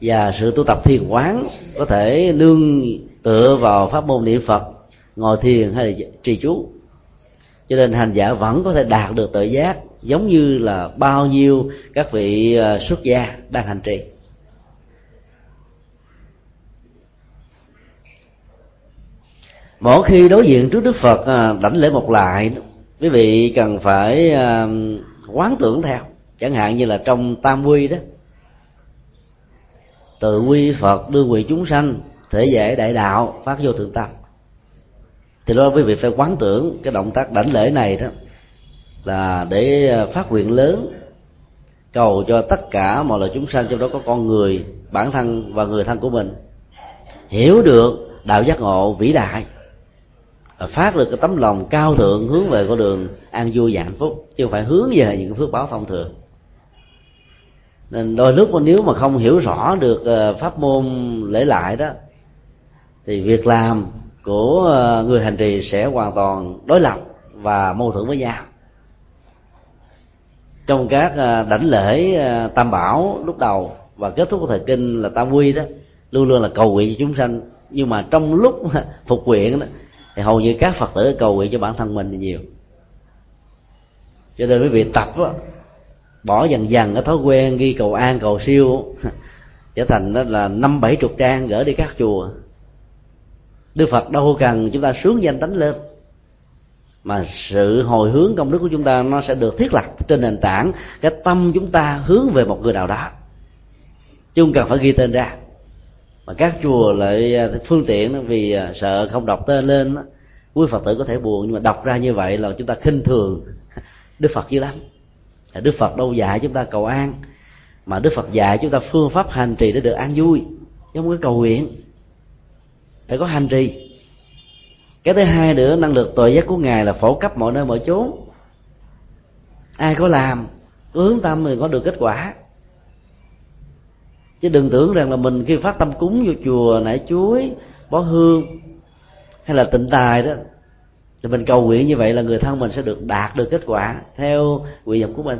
và sự tu tập thiền quán, có thể nương tựa vào pháp môn niệm phật, ngồi thiền hay là trì chú cho nên hành giả vẫn có thể đạt được tự giác, giống như là bao nhiêu các vị à, xuất gia đang hành trì. Mỗi khi đối diện trước đức phật à, đảnh lễ một lại, quý vị cần phải à, quán tưởng theo. Chẳng hạn như là trong tam quy đó. Tự quy phật đưa quỳ chúng sanh, thể giải đại đạo, phát vô thượng tâm. Thì đó quý vị phải quán tưởng cái động tác đảnh lễ này đó là để à, phát nguyện lớn, cầu cho tất cả mọi loài chúng sanh, trong đó có con người bản thân và người thân của mình, hiểu được đạo giác ngộ vĩ đại phát được cái tấm lòng cao thượng hướng về con đường an vui và hạnh phúc, chứ không phải hướng về những cái phước báo thông thường. Nên đôi lúc mà nếu mà không hiểu rõ được ờ, pháp môn lễ lại đó, thì việc làm của ờ, người hành trì sẽ hoàn toàn đối lập và mâu thuẫn với nhau. Trong các ờ, đảnh lễ tam bảo lúc đầu và kết thúc của thời kinh là tam quy đó, luôn luôn là cầu nguyện cho chúng sanh. Nhưng mà trong lúc phục nguyện đó thì hầu như các phật tử cầu nguyện cho bản thân mình thì nhiều. Cho nên quý vị tập đó, bỏ dần dần cái thói quen ghi cầu an cầu siêu trở thành đó là năm bảy chục trang gửi đi các chùa. Đức phật đâu cần chúng ta sướng danh tánh lên. Mà sự hồi hướng công đức của chúng ta nó sẽ được thiết lập trên nền tảng cái tâm chúng ta hướng về một người nào đó. Chứ không cần phải ghi tên ra mà các chùa lại à, phương tiện vì à, sợ không đọc tên lên quý phật tử có thể buồn. Nhưng mà đọc ra như vậy là chúng ta khinh thường đức phật dữ lắm đức phật đâu dạy chúng ta cầu an, mà đức phật dạy chúng ta phương pháp hành trì để được an vui. Chứ không có cầu nguyện. Phải có hành trì. Cái thứ hai nữa, năng lực tội giác của ngài là phổ cấp mọi nơi mọi chốn. Ai có làm, hướng tâm thì có được kết quả chứ đừng tưởng rằng là mình khi phát tâm cúng vô chùa, nải chuối, bó hương, hay là tịnh tài đó. Thì mình cầu nguyện như vậy là người thân mình sẽ được đạt được kết quả theo nguyện vọng của mình.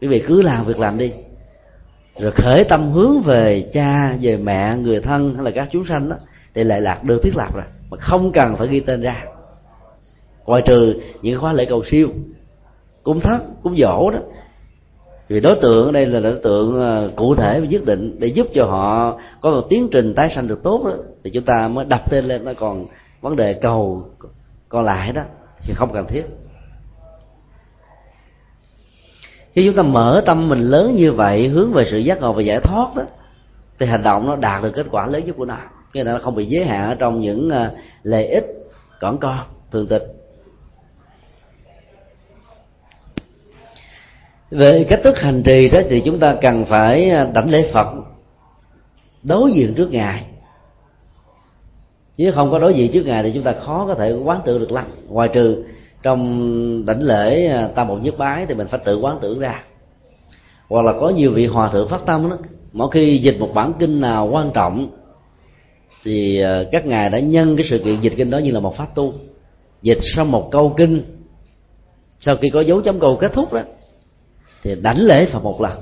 Quý vị cứ làm việc làm đi. Rồi khởi tâm hướng về cha, về mẹ, người thân hay là các chúng sanh đó, thì lại lạc được thiết lập rồi, mà không cần phải ghi tên ra. Ngoài trừ những khóa lễ cầu siêu cúng thất cúng dỗ đó vì đối tượng ở đây là đối tượng ờ, cụ thể và nhất định để giúp cho họ có một tiến trình tái sanh được tốt đó, thì chúng ta mới đặt tên lên nó còn vấn đề cầu còn lại đó, thì không cần thiết. Khi chúng ta mở tâm mình lớn như vậy, hướng về sự giác ngộ và giải thoát đó, thì hành động nó đạt được kết quả lớn nhất của nó. Nghĩa là nó không bị giới hạn ở trong những ờ, lợi ích cỏn con thường tịch. Về cách thức hành trì đó thì chúng ta cần phải à, đảnh lễ phật, đối diện trước ngài. Chứ không có đối diện trước ngài thì chúng ta khó có thể quán tưởng được lắm. Ngoài trừ trong đảnh lễ à, tam bộ nhất bái thì mình phải tự quán tưởng ra. Hoặc là có nhiều vị hòa thượng phát tâm đó, mỗi khi dịch một bản kinh nào quan trọng thì à, các ngài đã nhân cái sự kiện dịch kinh đó như là một pháp tu. Dịch xong một câu kinh, sau khi có dấu chấm câu kết thúc đó thì đánh lễ phật một lần.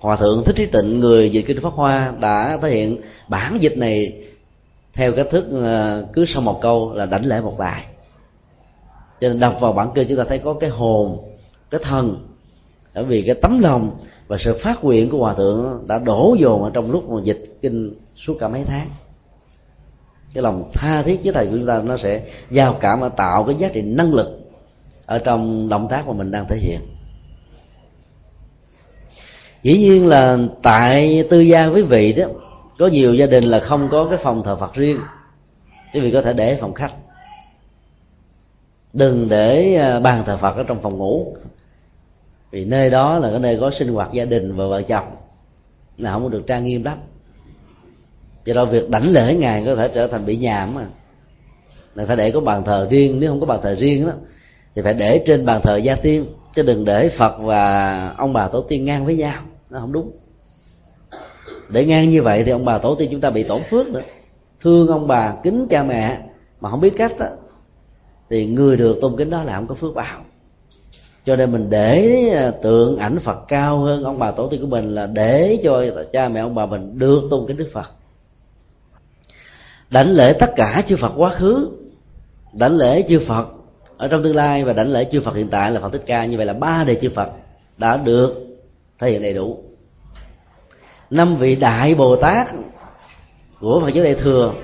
Hòa thượng thích trí tịnh, người dịch kinh pháp hoa, đã thể hiện bản dịch này theo cách thức ờ, cứ sau một câu là đảnh lễ một bài. Cho nên đọc vào bản kinh chúng ta thấy có cái hồn, cái thân, bởi vì cái tấm lòng và sự phát nguyện của hòa thượng đã đổ dồn ở trong lúc mà dịch kinh suốt cả mấy tháng. Cái lòng tha thiết với thầy của chúng ta, nó sẽ giao cảm và tạo cái giá trị năng lực ở trong động tác mà mình đang thể hiện dĩ nhiên là tại tư gia quý vị đó, có nhiều gia đình là không có cái phòng thờ phật riêng. Quý vị có thể để phòng khách. Đừng để à, bàn thờ phật ở trong phòng ngủ. Vì nơi đó là cái nơi có sinh hoạt gia đình và vợ chồng, là không được trang nghiêm lắm. Do đó việc đảnh lễ ngài có thể trở thành bị nhàm mà. Là phải để có bàn thờ riêng, nếu không có bàn thờ riêng đó, thì phải để trên bàn thờ gia tiên. Chứ đừng để phật và ông bà tổ tiên ngang với nhau nó không đúng. Để ngang như vậy thì ông bà tổ tiên chúng ta bị tổn phước nữa. Thương ông bà kính cha mẹ mà không biết cách đó, thì người được tôn kính đó là không có phước báo. Cho nên mình để à, tượng ảnh phật cao hơn ông bà tổ tiên của mình là để cho cha mẹ ông bà mình được tôn kính đức phật. Đảnh lễ tất cả chư Phật quá khứ đảnh lễ chư Phật ở trong tương lai và đảnh lễ chư Phật hiện tại là Phật Thích Ca. Như vậy là ba đề chư Phật đã được thể hiện đầy đủ. Năm vị đại Bồ Tát của Phật giáo Đại thừa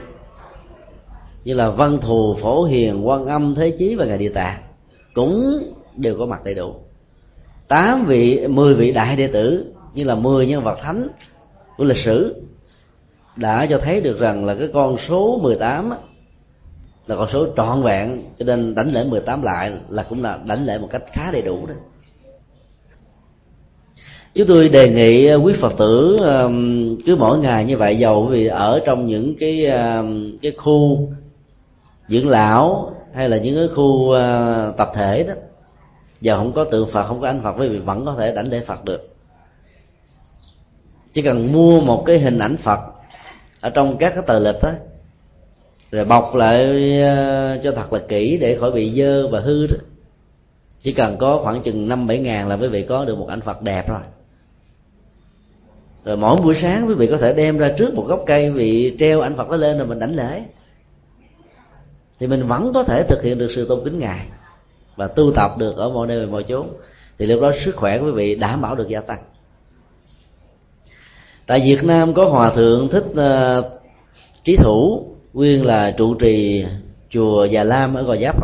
như là Văn Thù, Phổ Hiền, Quan Âm, Thế Chí và Ngài Địa Tạng cũng đều có mặt đầy đủ. Tám vị mười vị đại đệ tử như là mười nhân vật thánh của lịch sử đã cho thấy được rằng là cái con số 18 là con số trọn vẹn cho nên đánh lễ 18 lại là cũng là đánh lễ một cách khá đầy đủ đó chúng tôi đề nghị ờ, quý phật tử cứ mỗi ngày như vậy, dầu vì ở trong những cái cái khu dưỡng lão hay là những cái khu ờ, tập thể đó, giờ không có tượng phật, không có ảnh phật, quý vị vẫn có thể đảnh lễ phật được. Chỉ cần mua một cái hình ảnh phật ở trong các cái tờ lịch đó, rồi bọc lại ờ, cho thật là kỹ để khỏi bị dơ và hư đó. Chỉ cần có khoảng chừng năm bảy ngàn là quý vị có được một ảnh phật đẹp rồi rồi mỗi buổi sáng quý vị có thể đem ra trước một gốc cây vị treo ảnh phật nó lên rồi mình đảnh lễ. Thì mình vẫn có thể thực hiện được sự tôn kính ngài và tu tập được ở mọi nơi và mọi chốn. Thì lúc đó sức khỏe của quý vị đảm bảo được gia tăng. Tại việt nam có hòa thượng thích uh, trí thủ nguyên là trụ trì chùa già lam ở gò giáp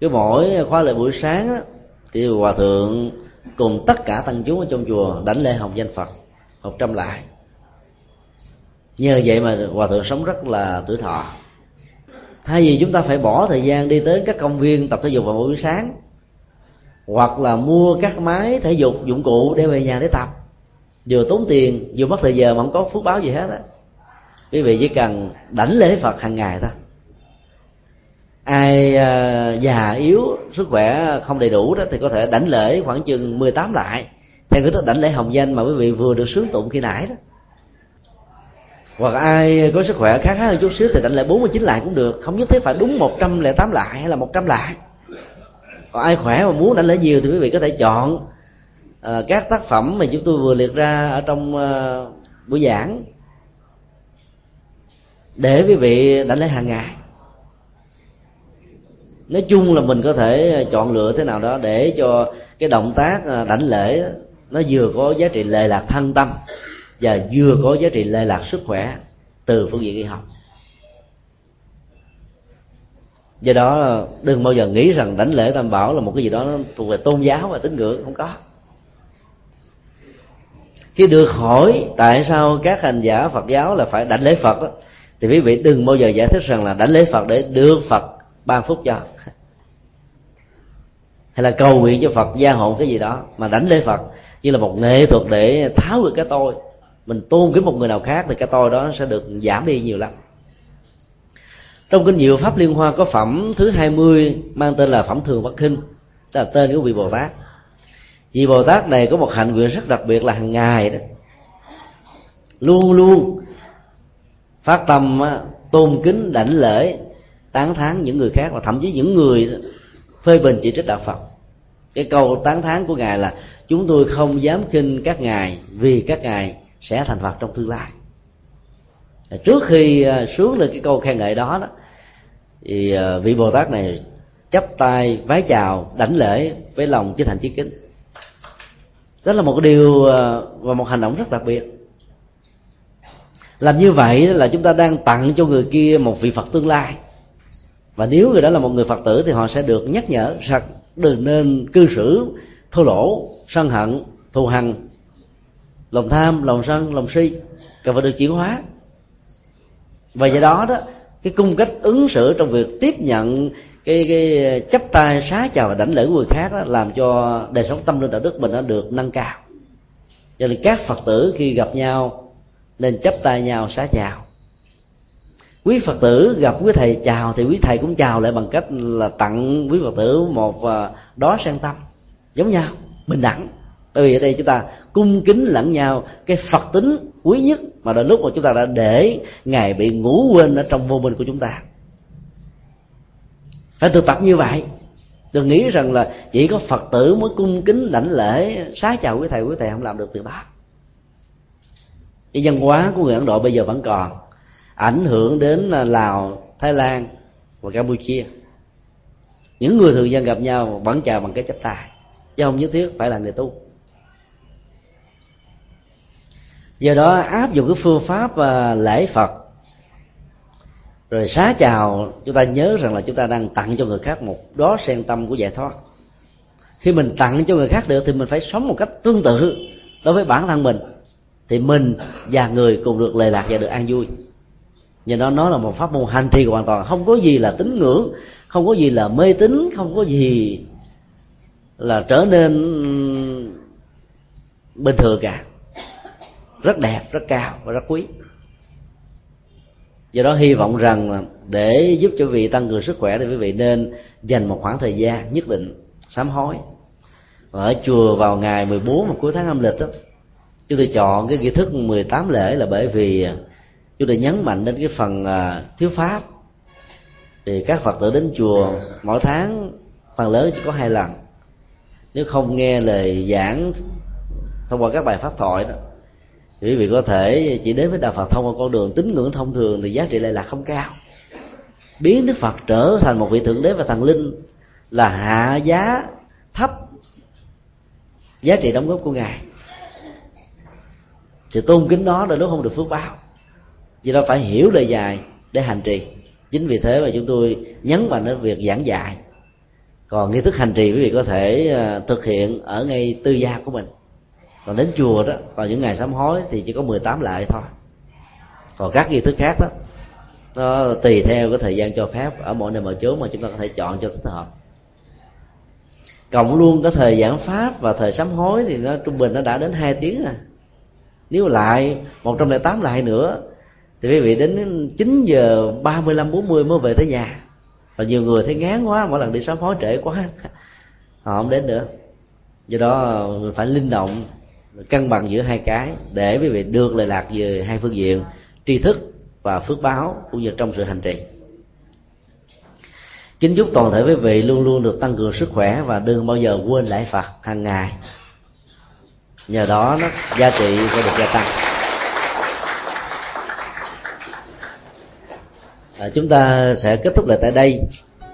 cứ mỗi khóa lễ buổi sáng thì hòa thượng cùng tất cả tăng chúng ở trong chùa đảnh lễ hồng danh phật một trăm lại. Nhờ vậy mà hòa thượng sống rất là tuổi thọ. Thay vì chúng ta phải bỏ thời gian đi tới các công viên tập thể dục vào buổi sáng hoặc là mua các máy thể dục dụng cụ để về nhà để tập vừa tốn tiền vừa mất thời giờ mà không có phước báo gì hết á. Quý vị chỉ cần đảnh lễ phật hàng ngày thôi. Ai uh, già yếu sức khỏe không đầy đủ đó thì có thể đảnh lễ khoảng chừng 18 lại theo cái thức đảnh lễ hồng danh mà quý vị vừa được sướng tụng khi nãy đó. Hoặc ai có sức khỏe khá hơn chút xíu thì đảnh lễ 49 lại cũng được. Không nhất thiết phải đúng 108 lại hay là 100 lại. Còn ai khỏe mà muốn đảnh lễ nhiều thì quý vị có thể chọn uh, các tác phẩm mà chúng tôi vừa liệt ra ở trong uh, buổi giảng để quý vị đảnh lễ hàng ngày. Nói chung là mình có thể chọn lựa thế nào đó để cho cái động tác ờ, đảnh lễ nó vừa có giá trị lệ lạc thân tâm và vừa có giá trị lệ lạc sức khỏe từ phương diện y học. Do đó đừng bao giờ nghĩ rằng đảnh lễ tam bảo là một cái gì đó thuộc về tôn giáo và tín ngưỡng không có. Khi được hỏi tại sao các hành giả phật giáo là phải đảnh lễ phật đó, thì quý vị đừng bao giờ giải thích rằng là đảnh lễ phật để được phật ban phúc cho. Hay là cầu nguyện cho phật gia hộ cái gì đó mà đảnh lễ phật như là một nghệ thuật để tháo được cái tôi. Mình tôn kính một người nào khác thì cái tôi đó sẽ được giảm đi nhiều lắm. Trong kinh diệu pháp liên hoa có phẩm thứ 20 mang tên là phẩm thường bất khinh tức là tên của vị bồ tát. Vị bồ tát này có một hạnh nguyện rất đặc biệt là hàng ngày đó. Luôn luôn phát tâm tôn kính, đảnh lễ, tán thán những người khác và thậm chí những người phê bình chỉ trích đạo phật cái câu tán thán của ngài là chúng tôi không dám kinh các ngài vì các ngài sẽ thành phật trong tương lai. Trước khi à, xuống lên cái câu khen ngợi đó đó, thì à, vị bồ tát này chắp tay vái chào, đảnh lễ với lòng chí thành chí kính. Đó là một điều à, và một hành động rất đặc biệt. Làm như vậy là chúng ta đang tặng cho người kia một vị phật tương lai. Và nếu người đó là một người phật tử thì họ sẽ được nhắc nhở rằng đừng nên cư xử thô lỗ sân hận thù hằn. Lòng tham lòng sân lòng si cần phải được chuyển hóa. Và do đó đó cái cung cách ứng xử trong việc tiếp nhận cái cái chấp tay xá chào và đảnh lễ của người khác đó, làm cho đời sống tâm linh đạo đức mình nó được nâng cao. Cho nên các phật tử khi gặp nhau nên chấp tay nhau xá chào quý phật tử gặp quý thầy chào thì quý thầy cũng chào lại bằng cách là tặng quý phật tử một à, đó sen tâm. Giống nhau, bình đẳng. Bởi vì ở đây chúng ta cung kính lẫn nhau, cái phật tính quý nhất mà đôi lúc mà chúng ta đã để ngài bị ngủ quên ở trong vô minh của chúng ta. Phải thực tập như vậy. Đừng nghĩ rằng là chỉ có phật tử mới cung kính lãnh lễ xá chào quý thầy quý thầy không làm được từ bác cái văn hóa của người ấn độ bây giờ vẫn còn ảnh hưởng đến à, lào, thái lan và campuchia. Những người thường dân gặp nhau vẫn chào bằng cái chấp tay, chứ không nhất thiết phải là người tu. Do đó áp dụng cái phương pháp à, lễ phật, rồi xá chào, chúng ta nhớ rằng là chúng ta đang tặng cho người khác một đó sen tâm của giải thoát. Khi mình tặng cho người khác được thì mình phải sống một cách tương tự đối với bản thân mình, thì mình và người cùng được lệ lạc và được an vui do đó nó là một pháp môn hành trì hoàn toàn không có gì là tín ngưỡng, không có gì là mê tín, không có gì là trở nên bình thường cả. Rất đẹp, rất cao và rất quý. Do đó hy vọng rằng để giúp cho vị tăng cường sức khỏe thì quý vị nên dành một khoảng thời gian nhất định sám hối. Ở chùa vào ngày 14 và cuối tháng âm lịch đó, chúng tôi chọn cái nghi thức 18 lễ là bởi vì à, chúng ta nhấn mạnh đến cái phần à, thiếu pháp. Thì các phật tử đến chùa mỗi tháng, phần lớn chỉ có hai lần. Nếu không nghe lời giảng thông qua các bài pháp thoại đó quý vị có thể chỉ đến với đạo phật thông qua con đường tín ngưỡng thông thường thì giá trị lại là không cao. Biến đức phật trở thành một vị thượng đế và thần linh là hạ giá thấp, giá trị đóng góp của ngài. Sự tôn kính đó đôi lúc không được phước báo vì đó phải hiểu lời dài để hành trì. Chính vì thế mà chúng tôi nhấn mạnh đến việc giảng dạy. Còn nghi thức hành trì quý vị có thể à, thực hiện ở ngay tư gia của mình. Còn đến chùa đó còn những ngày sám hối thì chỉ có 18 lại thôi. Còn các nghi thức khác đó, nó tùy theo cái thời gian cho phép ở mỗi nơi mọi chỗ mà chúng ta có thể chọn cho thích hợp. Cộng luôn cái thời giảng pháp và thời sám hối thì nó trung bình nó đã đến hai tiếng à. Nếu lại một trăm lẻ tám lại nữa thì quý vị đến 9 giờ 35 40 mới về tới nhà. Và nhiều người thấy ngán quá, mỗi lần đi sám hối trễ quá, họ không đến nữa. Do đó mình phải linh động cân bằng giữa hai cái, để quý vị được lệ lạc về hai phương diện, tri thức và phước báo, cũng như trong sự hành trì. Kính chúc toàn thể quý vị luôn luôn được tăng cường sức khỏe và đừng bao giờ quên lễ phật hàng ngày. Nhờ đó, nó giá trị sẽ được gia tăng. À, chúng ta sẽ kết thúc lại tại đây.